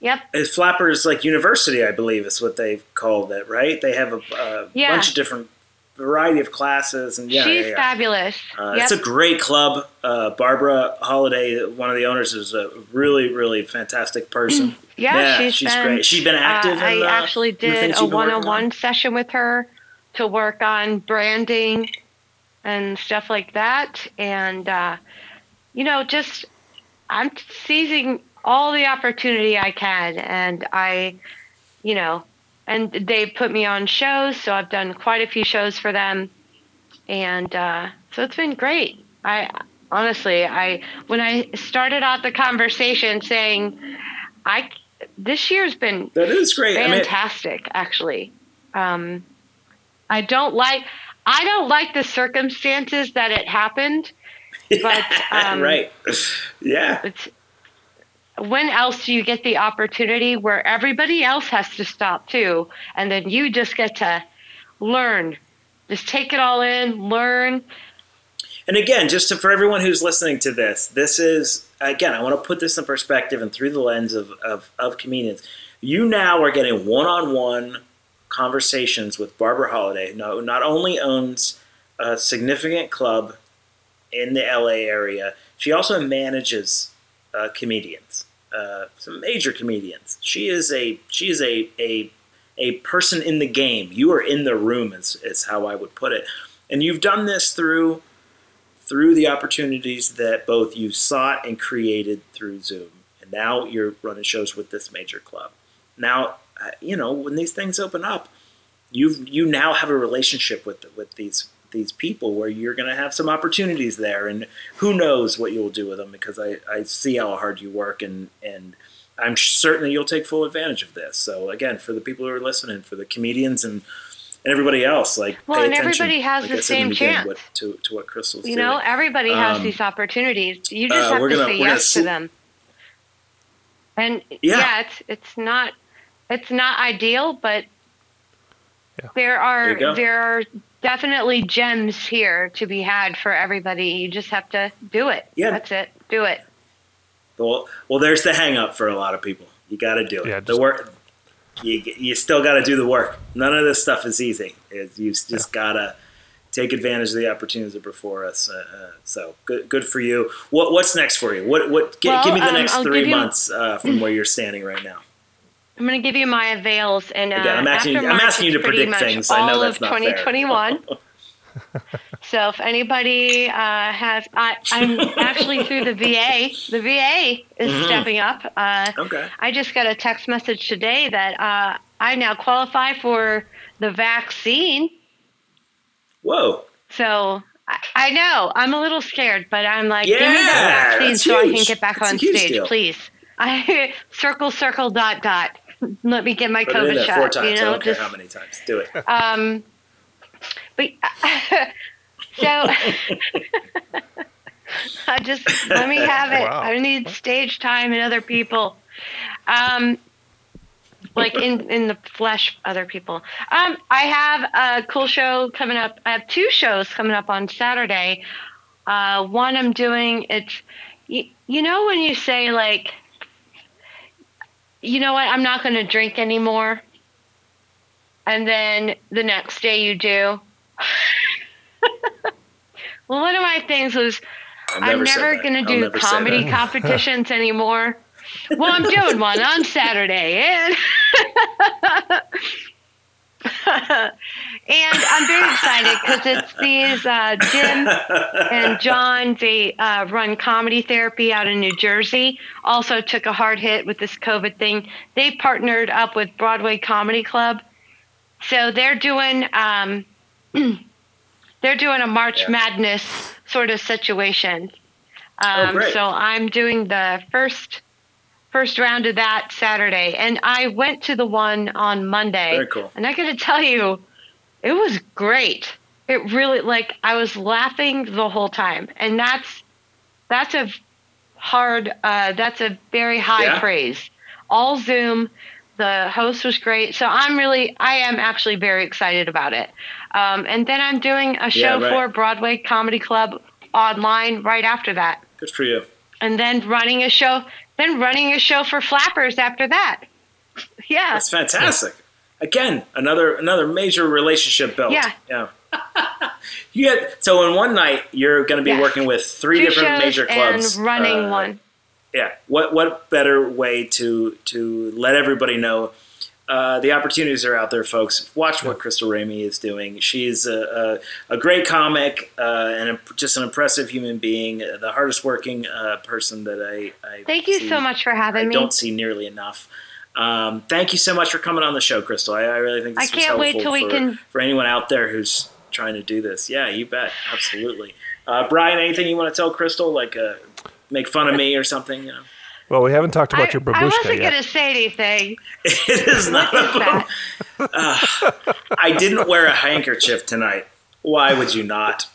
Yep. it's Flappers like University, I believe is what they've called it, right? They have a, a Yeah. bunch of different variety of classes, and yeah, She's yeah, yeah. fabulous. Uh, yep. It's a great club. Uh, Barbara Holliday, one of the owners, is a really, really fantastic person. yeah, she's, she's been, great. She's been active. Uh, I in the, actually did a you've been working one-on-one on. session with her to work on branding and stuff like that, and uh, you know, just I'm seizing all the opportunity I can, and I, you know, and they put me on shows, so I've done quite a few shows for them, and uh, so it's been great. I honestly, I when I started out the conversation saying, I this year's been That is great. I mean, fantastic, actually. Um, I don't like I don't like the circumstances that it happened, but um, right. Yeah. it's when else do you get the opportunity where everybody else has to stop too, and then you just get to learn. Just take it all in, learn. And again, just to, for everyone who's listening to this, this is again, I want to put this in perspective and through the lens of, of, of comedians. You now are getting one-on-one conversations with Barbara Holliday, who not only owns a significant club in the LA area, she also manages uh, comedians, uh, some major comedians. She is a she is a, a a person in the game. You are in the room, is, is how I would put it. And you've done this through through the opportunities that both you sought and created through Zoom. And now you're running shows with this major club. Now, uh, you know, when these things open up, you you now have a relationship with with these these people where you're going to have some opportunities there and who knows what you'll do with them because I, I see how hard you work and and I'm certain that you'll take full advantage of this. So again, for the people who are listening, for the comedians and and everybody else. Like, well, and everybody has like the same chance what, to, to what Crystalle's You doing. know, everybody has um, these opportunities. You just uh, have to gonna, say yes sl- to them. And yeah. yeah, it's it's not it's not ideal, but yeah. there are there, there are definitely gems here to be had for everybody. You just have to do it. Yeah, that's it. Do it. Well, well, there's the hang up for a lot of people. You got to do it. Yeah, just, the work you you still got to do the work. None of this stuff is easy. It's, you just yeah. gotta take advantage of the opportunities that are before us. Uh, uh, so good, good for you. What what's next for you? What what? G- well, give me the um, next I'll three you, months uh, from where you're standing right now. I'm going to give you my avails, and uh, Again, I'm asking, after I'm asking you to predict things. I know that's not 2021. so if anybody uh, has, I, am actually through the VA. The VA is mm-hmm. stepping up. Uh, okay. I just got a text message today that uh, I now qualify for the vaccine. Whoa. So I, I know I'm a little scared, but I'm like, yeah, give me that vaccine so huge. I can get back that's on stage, deal. please. I circle circle dot dot. Let me get my Put COVID shot. Four times. You know, I don't just, care how many times. Do it. Um, but so I just let me have it. Wow. I need stage time and other people. Um, like in in the flesh, other people. Um, I have a cool show coming up. I have two shows coming up on Saturday. Uh, one I'm doing. It's you, you know when you say like, you know what, I'm not going to drink anymore, and then the next day you do. well, one of my things was I'm never going to do comedy competitions anymore. Well, I'm doing one on Saturday, and and I'm very excited because it's these uh, Jim and John. They uh, run comedy therapy out in New Jersey. Also took a hard hit with this COVID thing. They partnered up with Broadway Comedy Club, so they're doing um, they're doing a March yeah. Madness sort of situation. Um, oh, so I'm doing the first first round of that Saturday, and I went to the one on Monday. Very cool. And I got to tell you, it was great. It really like I was laughing the whole time, and that's that's a hard. Uh, that's a very high yeah. praise. All Zoom. The host was great, so I'm really, I am actually very excited about it. Um, and then I'm doing a show yeah, right. for Broadway Comedy Club online right after that. Good for you. And then running a show then running a show for Flappers after that. Yeah. That's fantastic. Again, another another major relationship built. Yeah. Yeah. you get so in one night you're going to be yes. working with three Two different major clubs and running uh, one. Yeah. What what better way to to let everybody know uh, the opportunities are out there, folks. Watch what Crystalle Ramey is doing. She's a, a, a great comic uh, and a, just an impressive human being. The hardest working uh, person that I, I thank you see, so much for having I me. Don't see nearly enough. Um, thank you so much for coming on the show, Crystalle. I, I really think this I can't wait till we for, can for anyone out there who's trying to do this. Yeah, you bet, absolutely. Uh, Brian, anything you want to tell Crystalle? Like, uh, make fun of me or something? You know. Well, we haven't talked about I, your babushka yet. I wasn't going to say anything. It is not a uh, I didn't wear a handkerchief tonight. Why would you not?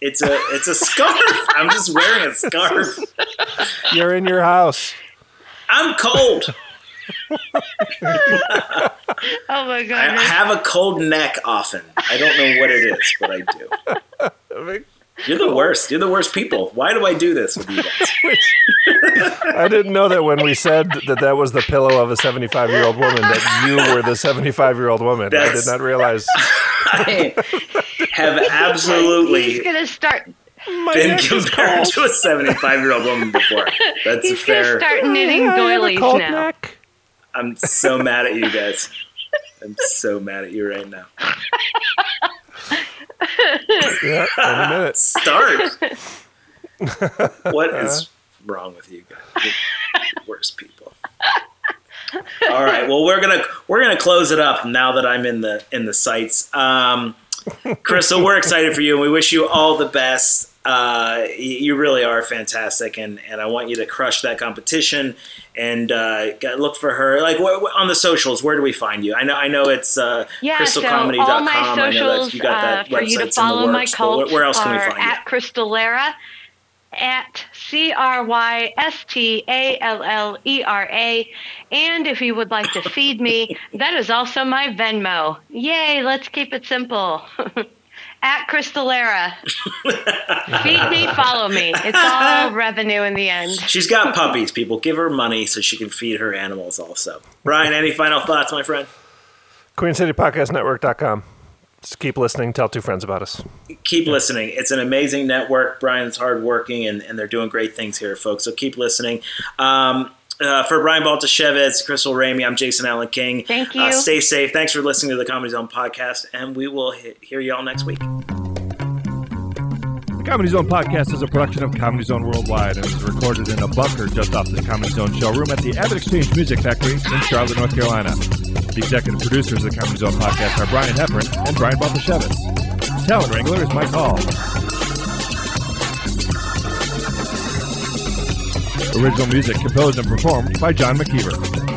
It's a it's a scarf. I'm just wearing a scarf. You're in your house. I'm cold. Oh my god! I have a cold neck often. I don't know what it is, but I do. You're the worst. You're the worst people. Why do I do this with you guys? I didn't know that when we said that that was the pillow of a 75 year old woman, that you were the 75 year old woman. I did not realize. I have He's absolutely gonna start. been compared to a 75 year old woman before. That's He's fair. gonna start knitting doilies now. Neck. I'm so mad at you guys. I'm so mad at you right now. Yeah, any minute. Start. what is wrong with you guys? Worst people. All right. Well, we're gonna we're gonna close it up now that I'm in the in the sites. Um, Crystalle, we're excited for you, and we wish you all the best. Uh, you really are fantastic, and, and I want you to crush that competition. And uh, look for her, like wh- wh- on the socials. Where do we find you? I know, I know it's uh, Yeah, crystalcomedy.com. so all my I know socials that you got that uh, for you to follow my cult where, where else can we find you? at Crystallera, at C R Y S T A L L E R A, and if you would like to feed me, that is also my Venmo. Yay! Let's keep it simple. at Crystallera, feed me, follow me. It's all revenue in the end. She's got puppies, people. Give her money so she can feed her animals also. Brian, any final thoughts, my friend? QueenCityPodcastNetwork.com. Just keep listening. Tell two friends about us. Keep listening. It's an amazing network. Brian's hardworking, and, and they're doing great things here, folks. So keep listening. Um, uh, for Brian Baltashevitz, Crystalle Ramey, I'm Jason Allen King. Thank Uh, you. stay safe. Thanks for listening to the Comedy Zone podcast, and we will he- hear you all next week. Comedy Zone podcast is a production of Comedy Zone Worldwide and is recorded in a bunker just off the Comedy Zone showroom at the AvidXchange Music Factory in Charlotte, North Carolina. The executive producers of the Comedy Zone podcast are Brian Heffron and Brian Baltashevitz. Talent Wrangler is Mike Hall. Original music composed and performed by John McKeever.